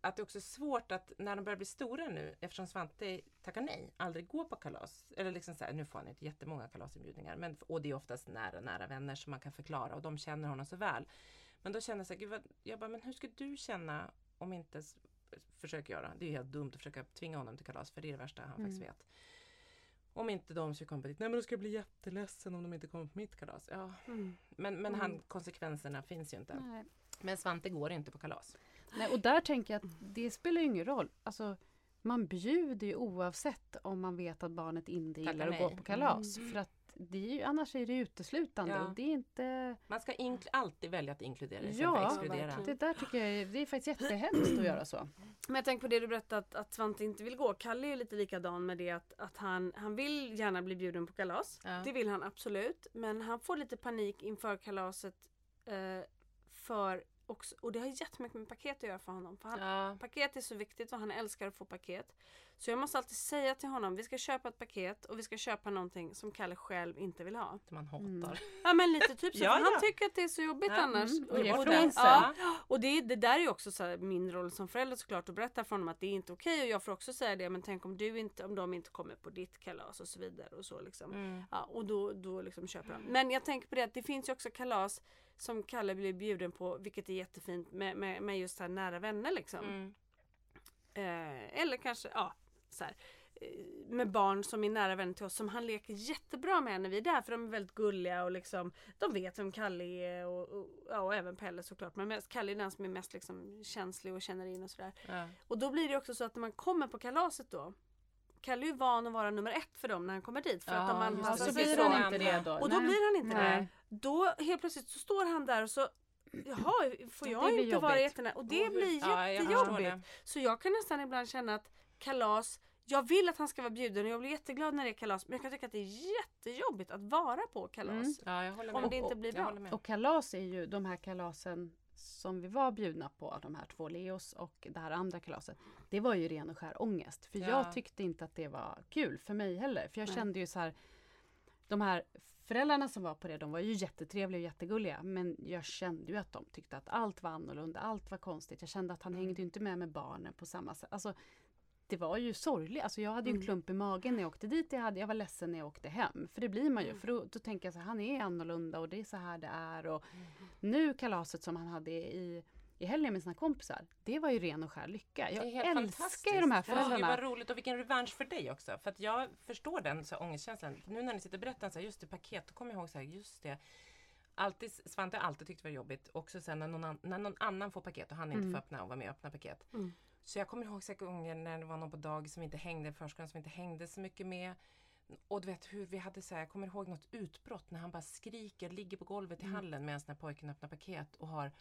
S3: att det också är svårt att när de börjar bli stora nu, eftersom Svante tackar nej, aldrig gå på kalas. Eller liksom så här, nu får han inte jättemånga kalasinbjudningar. Men, och det är oftast nära, nära vänner som man kan förklara och de känner honom så väl. Men då känner jag så här, gud vad, jag bara, men hur ska du känna om inte försöker göra. Det är ju helt dumt att försöka tvinga honom till kalas för det är det värsta han faktiskt vet. Om inte de ska komma dit, nej men då ska jag bli jätteledsen om de inte kommer på mitt kalas. Ja. Men, men han, konsekvenserna finns ju inte.
S2: Nej.
S3: Men Svante går inte på kalas.
S2: Nej, och där tänker jag att det spelar ju ingen roll. Alltså, man bjuder ju oavsett om man vet att barnet inte gillar att gå på kalas. För att det är ju, annars är det uteslutande
S3: Ja.
S2: och det är inte...
S3: Man ska inkl- alltid välja att inkludera istället
S2: Ja,
S3: för att exkludera.
S2: Det där tycker jag är, det är faktiskt jättehemskt att göra så.
S1: Men jag tänker på det du berättade att, att Svante inte vill gå. Kalle är ju lite likadan med det att, att han, han vill gärna bli bjuden på kalas.
S3: Ja.
S1: Det vill han absolut. Men han får lite panik inför kalaset. Eh, för också, och det har jättemycket med paket att göra för honom. För han,
S3: Ja.
S1: Paket är så viktigt och han älskar att få paket. Så jag måste alltid säga till honom, vi ska köpa ett paket och vi ska köpa någonting som Kalle själv inte vill ha.
S3: Som man hatar.
S1: Ja men lite typ så.
S3: Ja,
S1: för Han
S3: ja.
S1: tycker att det är så jobbigt
S3: Ja,
S1: annars.
S3: mm,
S2: och chansen.
S1: ja, och det, det där är ju också så här, min roll som förälder såklart att berätta för honom att det är inte okej och jag får också säga det men tänk om du inte, om de inte kommer på ditt kalas och så vidare och så liksom.
S3: Mm.
S1: Ja, och då, då liksom köper de. Men jag tänker på det att det finns ju också kalas som Kalle blir bjuden på vilket är jättefint med, med, med just här nära vänner liksom.
S3: Mm.
S1: Eh, eller kanske, ja, så här, eh, med barn som är nära vänner till oss som han leker jättebra med när vi är där för de är väldigt gulliga och liksom de vet vem Kalle är och, och, ja, och även Pelle såklart men mest, Kalle är den som är mest liksom känslig och känner in och sådär.
S3: Ja.
S1: Och då blir det också så att när man kommer på kalaset då Kalle är ju van att vara nummer ett för dem när han kommer dit för att de
S3: Ja,
S2: Ja, så
S1: sig
S2: blir
S1: så.
S2: han inte det då.
S1: Och då
S2: Nej.
S1: blir han inte
S2: Nej.
S1: det. Då helt plötsligt så står han där och så Jaha, får jag inte vara
S2: jobbigt.
S1: jättenära? Och det blir
S3: Ja, jag
S1: jättejobbigt. Så jag kan nästan ibland känna att kalas jag vill att han ska vara bjuden och jag blir jätteglad när det är kalas men jag kan tycka att det är jättejobbigt att vara på kalas.
S2: Mm.
S3: ja, jag håller
S1: Om
S3: med.
S1: det inte blir bra.
S2: Och kalas är ju de här kalasen som vi var bjudna på, de här två Leos och det här andra kalaset. Det var ju ren och skär ångest. För
S3: Ja.
S2: jag tyckte inte att det var kul för mig heller. För jag
S1: Nej.
S2: kände ju så här. de här föräldrarna som var på det, de var ju jättetrevliga och jättegulliga. Men jag kände ju att de tyckte att allt var annorlunda, allt var konstigt. Jag kände att han hängde ju inte med med barnen på samma sätt. Alltså, det var ju sorgligt. Alltså jag hade ju en klump i magen när jag åkte dit. Jag, hade, jag var ledsen när jag åkte hem. För det blir man ju. För då, då tänker jag så här, han är annorlunda och det är så här det är. Och nu kalaset som han hade i, i helgen med sina kompisar. Det var ju ren och skär lycka. Jag
S3: Det är helt
S2: älskar ju de här
S3: fantastiskt. Ja,
S2: föräldrarna.
S3: vad roligt och vilken revansch för dig också. För att jag förstår den så här, ångestkänslan. Nu när ni sitter och berättar så här, just det paket, då kommer jag ihåg så här, just det. Alltid, Svante har alltid tyckt det var jobbigt. Också sen när någon, an, när någon annan får paket och han inte får öppna och vara med och öppna paket. Så jag kommer ihåg säkert gånger när det var någon på dag som inte hängde, förskolan som inte hängde så mycket med. Och du vet hur vi hade så här, jag kommer ihåg något utbrott när han bara skriker, ligger på golvet i hallen medan den här pojken öppnar paket och har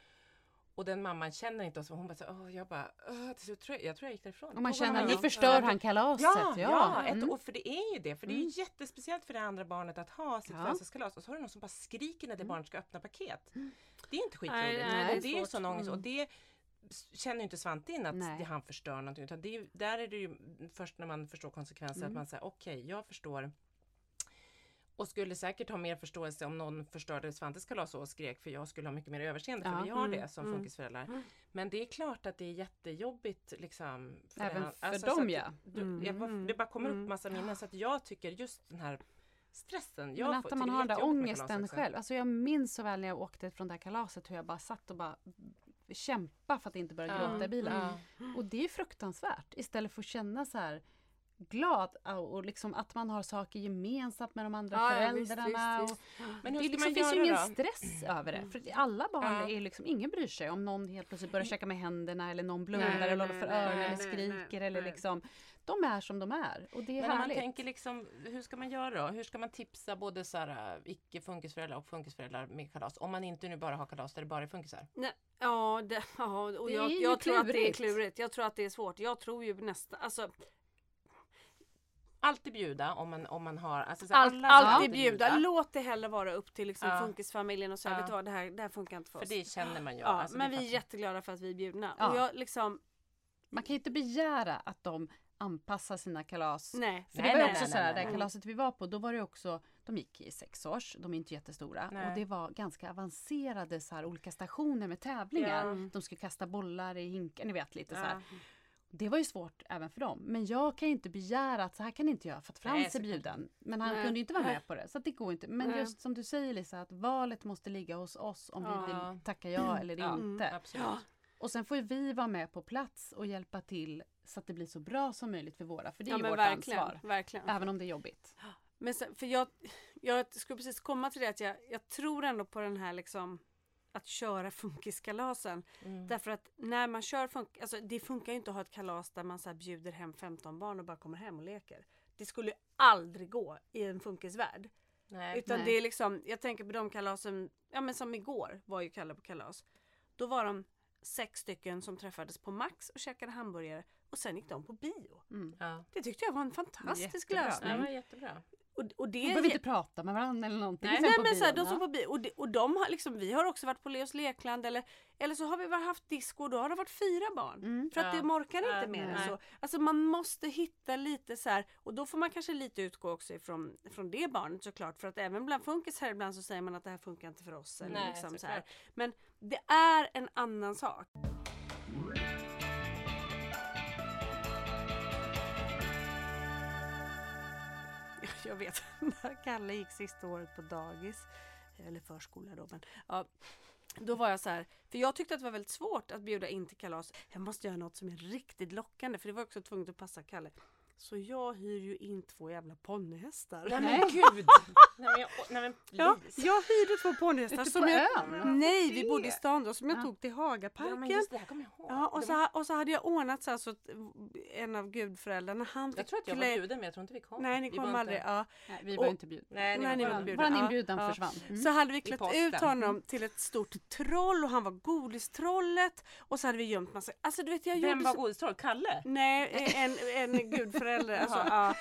S3: och den mamman känner inte oss och hon bara så, Åh, jag bara, Åh, till slut tror jag, jag tror jag gick därifrån.
S2: Och man känner att nu förstör han kalaset.
S3: Ja, ja, ett,
S2: Mm.
S3: och för det är ju det. För det är ju jättespeciellt för det andra barnet att ha sitt
S2: Ja.
S3: födelsedagskalas och så har du någon som bara skriker när det barnet ska öppna paket. Det är inte
S1: Nej,
S3: skitroligt.
S1: nej, det är
S3: det är sån ångest och
S1: Mm.
S3: det känner ju inte Svante in att det, han förstör någonting. Utan det är där är det ju först när man förstår konsekvenser att man säger okej, jag förstår. Och skulle säkert ha mer förståelse om någon förstörde Svantes kalas och skrek för jag skulle ha mycket mer överseende för
S2: Ja.
S3: vi har
S1: Mm,
S3: det som
S1: mm.
S3: funkisföräldrar. Men det är klart att det är jättejobbigt liksom.
S2: Även
S3: han-
S2: för
S3: så
S2: dem, ja.
S3: Du,
S1: Mm,
S3: jag, bara-
S1: mm,
S3: det bara kommer upp
S1: mm.
S3: massa minnen så att jag tycker just den här stressen. Jag
S2: Men
S3: får-
S2: att man
S3: tycker
S2: har den där ångesten själv. Alltså jag minns så väl när jag åkte från det här kalaset hur jag bara satt och bara kämpa för att inte börja
S3: Ja,
S2: gråta i bilen.
S3: ja.
S2: Och det är fruktansvärt. Istället för att känna så här glad och liksom att man har saker gemensamt med de andra
S1: Ja, ja, visst,
S2: föräldrarna.
S1: visst,
S2: och
S3: Men
S2: det
S3: hur ska
S2: liksom
S3: man
S2: finns ju ingen
S3: då? Mm.
S2: stress över det. För alla barn
S3: Ja.
S2: är liksom, ingen bryr sig om någon helt plötsligt börjar käka med händerna eller någon blundar
S1: Nej,
S2: eller håller för öronen eller
S1: nej,
S2: skriker
S1: nej,
S2: eller liksom. De är som de är och det är
S3: Men om man
S2: härligt.
S3: tänker liksom, hur ska man göra då? Hur ska man tipsa både så här, äh, icke funkisföräldrar och funkisföräldrar med kalas? Om man inte nu bara har kalas där det bara är funkisar.
S1: Nej, ja, det, ja, och
S2: Det
S1: jag, jag tror att det är
S2: klurigt.
S1: Jag tror att det är svårt. Jag tror ju nästan, alltså
S3: Alltid bjuda om man, om man har... Alltså, så
S1: allt,
S3: alla ska
S1: alltid bjuda. Låt det heller vara upp till liksom
S3: Ja.
S1: funkisfamiljen och säga,
S3: Ja.
S1: vet du vad, det här, det här funkar inte för
S3: För
S1: oss.
S3: det känner man ju.
S1: ja,
S3: Alltså,
S1: men vi är jätteglada för att vi är bjudna.
S2: Ja.
S1: Och jag liksom,
S2: Man kan ju inte begära att de anpassar sina kalas.
S1: nej.
S2: För
S3: Nej,
S2: det var ju
S3: nej,
S2: också
S3: nej,
S2: så här, det här kalaset vi var på, då var det också, de gick i sex års, de är inte jättestora. Och det var ganska avancerade så här, olika stationer med tävlingar.
S1: Ja.
S2: De skulle kasta bollar i hinkar, ni vet lite så här.
S1: Ja.
S2: Det var ju svårt även för dem. Men jag kan ju inte begära att så här kan inte göra för att Frans är bjuden. Men han
S1: Nej.
S2: kunde inte vara med på det. Så det går inte. Men
S1: Nej.
S2: just som du säger Lisa, att valet måste ligga hos oss om
S1: Ja.
S2: vi vill tacka ja eller
S3: Ja,
S2: inte.
S3: Absolut.
S2: Och sen får ju vi vara med på plats och hjälpa till så att det blir så bra som möjligt för våra. För det är
S1: Ja
S2: ju
S1: men
S2: vårt
S1: verkligen,
S2: ansvar.
S1: verkligen.
S2: Även om det är jobbigt.
S1: Men sen, för jag, jag skulle precis komma till det att jag, jag tror ändå på den här liksom att köra funkiskalasen.
S3: Mm.
S1: Därför att när man kör funk, alltså det funkar ju inte att ha ett kalas där man så här bjuder hem 15 barn och bara kommer hem och leker. Det skulle ju aldrig gå i en funkisvärld.
S3: Nej.
S1: Utan
S2: Nej.
S1: det är liksom, jag tänker på de kalasen, ja men som igår var ju Kalle på kalas. Då var de sex stycken som träffades på Max och käkade hamburgare och sen gick de på bio.
S2: Mm.
S3: Ja.
S1: Det tyckte jag var en fantastisk
S2: Jättebra.
S3: Ja, det
S1: lösning.
S3: var jättebra.
S1: Och, och det
S2: De behöver inte prata med varandra eller någonting.
S3: Nej,
S1: Nej men så här, de som på bio och, de, och de har liksom, vi har också varit på Leos lekland eller, eller så har vi bara haft disco och då har det varit fyra barn.
S2: Mm.
S1: För att
S3: Ja.
S1: det orkar inte
S3: Ja,
S1: mer än så. Alltså man måste hitta lite så här och då får man kanske lite utgå också ifrån från det barnet såklart. För att även bland funkisar ibland så säger man att det här funkar inte för oss. Eller
S3: Nej,
S1: liksom så här. Men det är en annan sak. Jag vet när Kalle gick sista året på dagis, eller förskola då, men ja, då var jag så här, för jag tyckte att det var väldigt svårt att bjuda in till kalas. Jag måste göra något som är riktigt lockande, för det var också tvunget att passa Kalle. Så jag hyr ju in två jävla ponnyhästar.
S3: Nej men gud! nej men, jag, nej, men
S1: Ja, jag hyrde två ponnyhästar
S2: Ute
S1: som
S2: på
S1: jag...
S2: ön?
S1: Nej, vi bodde i stan då, som jag
S2: Ja.
S1: tog till
S3: Ja
S1: Hagaparken.
S3: men just det här kommer jag ihåg.
S1: Ja, och så, och hade jag ordnat så, här så att en av gudföräldrarna, han
S3: jag tror att jag var bjuden men jag tror inte vi kom.
S1: Nej, ni
S3: Vi
S1: kom
S3: var inte-
S1: aldrig. Ja.
S2: Nej, vi var
S1: Och-
S2: inte bjudna.
S3: Nej, ni
S1: Nej,
S3: var inte inbjudna.
S2: Vår inbjudan
S1: ja.
S2: försvann. Mm.
S1: Så hade vi klätt ut honom till ett stort troll och han var godistrollet och så hade vi gömt massa, alltså du vet jag
S3: Vem
S1: gjorde
S3: var
S1: så...
S3: godistroll? Kalle?
S1: Nej, en, en gudförälder. Alltså, ja.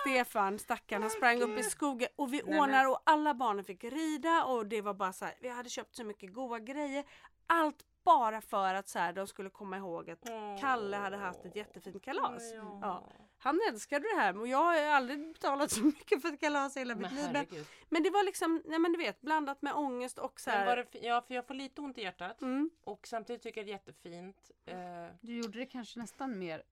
S1: Stefan, stackaren, han sprang upp i skogen och vi
S3: men-
S1: ordnade och alla barnen fick rida och det var bara så här, vi hade köpt så mycket goda grejer. Allt bara för att så här, de skulle komma ihåg att Kalle hade haft ett jättefint kalas. Ja. Han älskade det här och jag har aldrig betalat så mycket för ett kalas i hela mitt
S3: Men
S1: liv. Men, det var liksom, nej men du vet, blandat med ångest och så här.
S3: var det, ja, för jag får lite ont i hjärtat.
S1: Mm.
S3: Och samtidigt tycker jag det är jättefint. Eh,
S2: Du gjorde det kanske nästan mer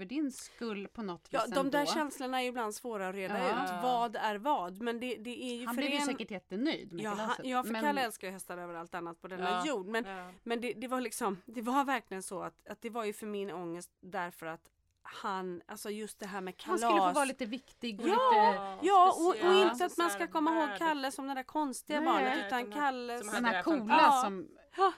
S2: för din skull på något vis
S1: Ja, de där
S2: ändå.
S1: känslorna är ju ibland svåra att reda
S2: Ja.
S1: ut. Vad är vad? Men det, det är ju
S2: Han
S1: för
S2: blev ju
S1: en-
S2: säkert jättenöjd med
S1: Ja, han, ja för
S2: men
S1: Kalle älskar ju hästar över allt annat på denna
S3: Ja,
S1: jord. Men,
S3: ja.
S1: men det, det var liksom, det var verkligen så att, att det var ju för min ångest därför att han, alltså just det här med
S2: han
S1: kalas.
S2: skulle få vara lite viktig och
S1: Ja,
S2: lite...
S1: ja och, och inte att man ska komma ihåg. Kalle som det där konstiga
S2: Nej,
S1: barnet
S3: utan
S1: Kalle
S3: som
S2: Den här coola
S1: Ja.
S2: som...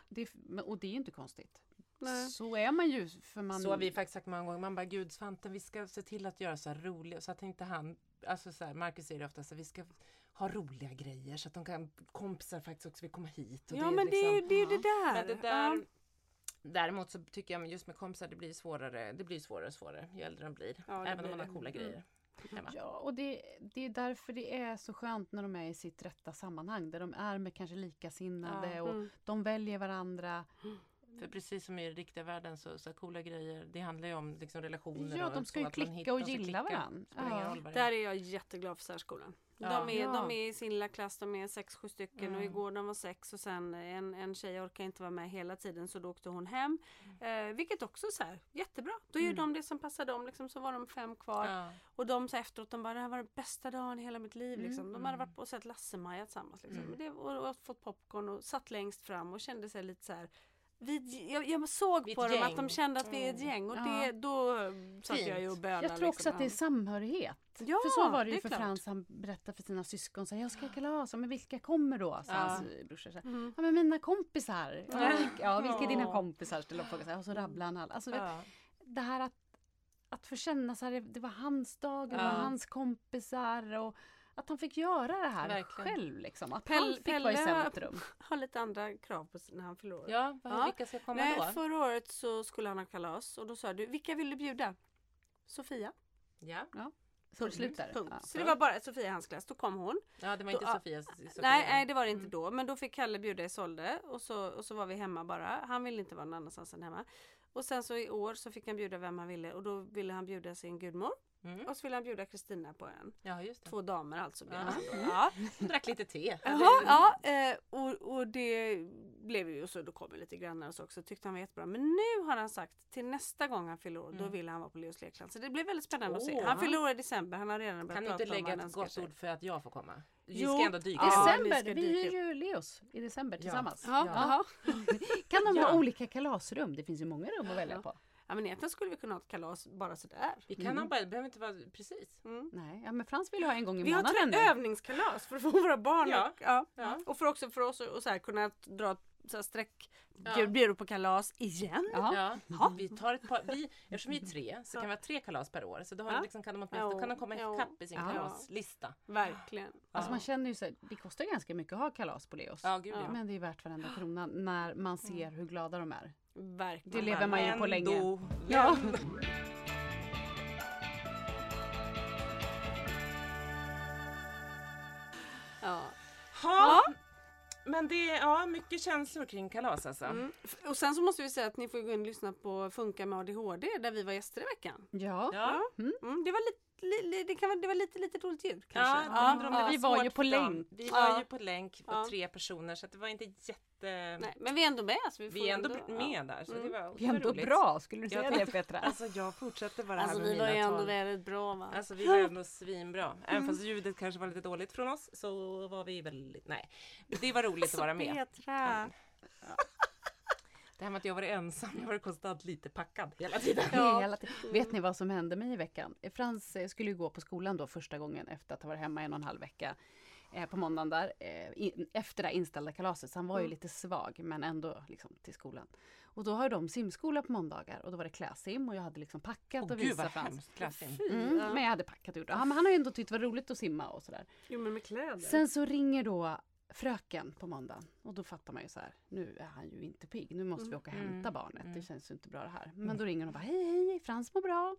S2: Det, och det är ju inte konstigt.
S1: Nej.
S2: Så är man ju för man...
S3: Så har vi faktiskt sagt många gånger. Man bara, gud Svante, vi ska se till att göra så här roliga, så att inte han, alltså så här, Marcus säger det ofta, så här, vi ska ha roliga grejer så att de kan, kompisar faktiskt också vill komma hit. Och
S1: Ja
S3: det är
S1: men det är ju
S3: liksom-
S1: det, är ju det där.
S3: Men det där
S1: Ja.
S3: Däremot så tycker jag just med kompisar det blir svårare, det blir svårare och svårare ju äldre de blir.
S1: Ja, det
S3: Även om
S1: blir
S3: man har
S1: det.
S3: coola
S1: Mm.
S3: grejer. hemma.
S2: Ja, och det, det är därför det är så skönt när de är i sitt rätta sammanhang. Där de är med kanske likasinnade
S3: Ja.
S2: och
S1: Mm.
S2: de väljer varandra.
S3: För precis som i den riktiga världen så, så coola grejer, det handlar ju om liksom relationer.
S2: Ja,
S3: och
S2: de ska ju klicka
S3: hittar-
S2: och gilla varandra. Ja.
S1: Där är jag jätteglad för särskolan.
S3: Ja.
S1: De, är,
S2: Ja.
S1: de är i sin lilla klass, de är sex, sju stycken och
S3: Mm.
S1: igår de var sex och sen en, en tjej orkar inte vara med hela tiden så då åkte hon hem.
S3: Mm.
S1: Eh, vilket också så här, jättebra. Då gör de det som passar dem liksom, så var de fem kvar.
S3: Ja.
S1: Och de så efteråt, de bara det här var den bästa dagen i hela mitt liv. Liksom. De
S3: Mm.
S1: hade varit på och sett Lasse-Maja tillsammans. Liksom. Det, och, och fått popcorn och satt längst fram och kände sig lite så här vi, jag, jag såg
S3: Vi
S1: på dem
S3: gäng.
S1: att de kände att vi är ett gäng och
S2: Ja.
S1: det, då satt jag ju och bönade.
S2: Jag tror också
S1: liksom.
S2: att det är samhörighet.
S1: Ja,
S2: för så var det
S1: det
S2: ju för
S1: klart.
S2: Frans. Han berättade för sina syskon. Så här, jag ska ha kalas. Men vilka kommer då? Så
S3: Ja.
S2: hans brorsor. Så här,
S1: Mm.
S2: ja, men mina kompisar. Ja,
S3: Ja.
S2: vilka, ja, vilka är dina kompisar? Ställde de frågan. Så här, Och så rabblade han alla. Alltså, vet,
S3: Ja.
S2: det här att, att få känna så här, det- det var hans dag, det
S3: Ja.
S2: var hans kompisar. Och att han fick göra det här
S3: Verkligen.
S2: själv. Liksom. Att
S1: Pell-
S2: han fick vara i
S1: Pelle-
S2: centrum.
S1: har lite andra krav på när han fyller år.
S3: Ja, vad,
S1: Ja.
S3: vilka ska komma
S1: Nej,
S3: då?
S1: förra året så skulle han ha kalas och då sa du, vilka vill du bjuda? Sofia.
S3: Ja.
S2: Så det slutar.
S1: Punkt.
S2: Ja.
S1: Så det var bara Sofia i hans klass, då kom hon.
S3: ja, det var
S1: Då-
S3: inte
S1: ja.
S3: Sofias. Sofia.
S1: Nej, nej det var det inte då, men då fick Kalle bjuda Isolde och så, och så var vi hemma bara. Han ville inte vara någon annanstans än hemma. Och sen så i år så fick han bjuda vem han ville och då ville han bjuda sin gudmor
S3: Mm.
S1: och så ville han bjuda Kristina på en.
S3: Ja, just det.
S1: Två damer alltså.
S3: Ja.
S1: då. Ja.
S3: Drack lite te.
S1: Jaha, ja, eh, och, och det blev ju, så då kom ju lite grannar och så också, tyckte han var jättebra. Men nu har han sagt till nästa gång han fyller år, då vill han vara på Leos lekland. Så det blir väldigt spännande att se. Han fyller år i december, han har redan börjat
S3: Kan du
S1: prata
S3: inte
S1: om
S3: lägga ett gott ord för att jag får komma? Vi
S1: Jo.
S3: ska ändå dyka.
S1: Ja,
S2: December,
S1: ska
S2: vi hyr ju Leos i december tillsammans.
S1: Ja,
S2: Ja.
S1: ja.
S2: Kan de ha
S3: Ja.
S2: olika kalasrum? Det finns ju många rum att välja på.
S1: Ja men egentligen skulle vi kunna ha ett kalas bara sådär.
S3: Vi kan ha bara, det behöver inte vara precis.
S1: Mm.
S2: Nej, ja, men Frans vill ha en gång i
S1: Vi har
S2: månaden
S1: tre
S2: nu.
S1: övningskalas för att få våra barn
S3: Ja.
S1: och, ja.
S3: Ja.
S1: och för också för oss att och så här, kunna dra ett så här streck,
S3: Ja.
S1: bjuda på kalas igen.
S2: Ja.
S3: Ja, vi tar ett par, vi, eftersom vi är tre så kan vi ha tre kalas per år. Så då, har,
S1: Ja.
S3: liksom, kan, de åtminstone, kan de komma ikapp i sin
S2: Ja.
S3: kalaslista.
S1: Verkligen.
S2: Alltså man känner ju så här, det kostar ganska mycket att ha kalas på Leos.
S3: Ja, gud ja.
S2: Men det är värt varenda krona när man ser hur glada de är.
S1: Verkligen.
S2: Det lever man ju på länge.
S3: Ändå.
S2: Ja.
S1: Ja.
S3: Ha. Men det är ja, mycket känslor kring kalas alltså.
S1: Mm. Och sen så måste vi säga att ni får gå in och lyssna på Funka med ADHD där vi var gäster i veckan.
S2: Ja.
S3: Ja.
S1: Mm, det var lite, li, li, det kan vara, det var lite, lite dåligt ljud
S3: Ja,
S1: kanske.
S3: jag det
S2: ja,
S3: var
S2: vi var ju på länk.
S3: Vi var
S1: Ja.
S3: ju på länk på
S1: Ja.
S3: tre personer så att det var inte jätte...
S1: Nej, men vi är ändå med. Så vi, får
S3: vi är ändå
S1: ja.
S3: med där så det var,
S2: Det är ändå
S3: roligt.
S2: bra, skulle du
S3: Jag
S2: säga det
S3: tänkte-
S2: Petra?
S3: Alltså jag fortsätter bara
S1: Alltså
S3: här med
S1: vi var ju ändå väldigt bra va?
S3: Alltså vi var ändå svinbra. Även fast ljudet kanske var lite dåligt från oss så var vi väldigt... Nej. Det var roligt att vara med.
S1: Petra.
S3: Det här med att jag var ensam, jag var konstant lite packad hela tiden.
S2: Hela tiden. Vet ni vad som hände mig i veckan? Frans eh, skulle ju gå på skolan då första gången efter att ha varit hemma en och en halv vecka. Eh, på måndagen där, eh, efter det här inställda kalaset. Så han var ju lite svag men ändå liksom till skolan. Och då har de simskola på måndagar och då var det kläsim och jag hade liksom packat
S3: Åh
S2: och visat Frans. Mm, men jag hade packat och gjort. Han, han har ju ändå tyckt det var roligt att simma och sådär.
S1: Jo men med kläder.
S2: Sen så ringer då fröken på måndagen och då fattar man ju så här, nu är han ju inte pigg, nu måste vi åka och hämta barnet, det känns ju inte bra det här. Men då ringer hon och bara, hej hej, Frans mår bra.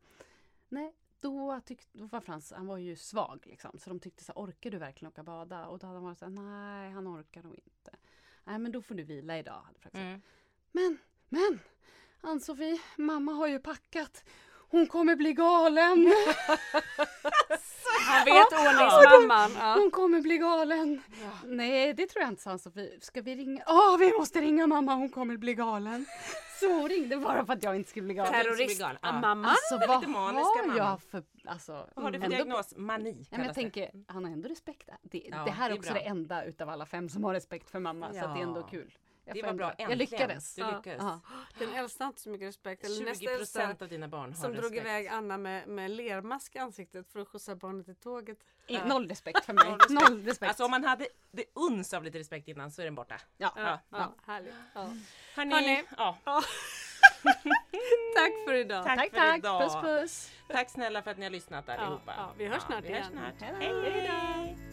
S2: Nej, då, tyck, då var Frans, han var ju svag liksom, så de tyckte så här, orkar du verkligen åka bada? Och då hade han varit så här, nej han orkar nog inte. Nej men då får du vila idag, hade.
S3: Mm.
S2: Men, men, Ann-Sofie, mamma har ju packat. Hon kommer bli galen.
S1: Han vet ordningsmamman. Ja.
S2: Hon kommer bli galen. Nej, det tror jag inte, sa Ann-Sofie. Ska vi ringa? Ja, vi måste ringa mamma. Hon kommer bli galen. Så hon ringde bara för att jag inte skulle bli galen.
S1: Terrorist
S3: galen. Ja.
S1: mamma.
S2: Alltså vad har
S3: mamma.
S2: jag för... Alltså,
S3: Vad har du för
S2: ändå-
S3: diagnos? Mani
S2: Ja, men jag tänker, han har ändå respekt. Det,
S3: Ja,
S2: det här är också
S3: bra.
S2: det enda utav alla fem som har respekt för mamma. Så att det är ändå
S3: Ja.
S2: kul. Jag
S3: Det var bra, äntligen.
S2: Jag lyckades.
S3: Du
S1: Ja.
S3: lyckades.
S2: Ja.
S1: Den äldsta har inte så mycket respekt. Eller nästa
S3: 20
S1: äldsta
S3: procent av dina barn har
S1: som drog
S3: respekt.
S1: iväg Anna med, med lermask i ansiktet för att skjutsa barnet till tåget.
S2: I- Noll respekt för mig.
S3: Noll respekt.
S2: Noll respekt.
S3: Alltså om man hade det uns av lite respekt innan så är den borta.
S2: ja.
S1: Ja,
S2: Ja.
S1: ja. härligt. Ja.
S3: Hörni,
S1: Hörni.
S3: Ja,
S1: Tack för idag.
S3: tack,
S2: Tack,
S3: för
S2: tack.
S3: idag.
S2: Puss, puss.
S3: Tack snälla för att ni har lyssnat allihopa.
S1: ja, vi hörs snart
S3: vi hörs
S1: igen.
S3: snart.
S2: Hej då.
S3: Hej, hej.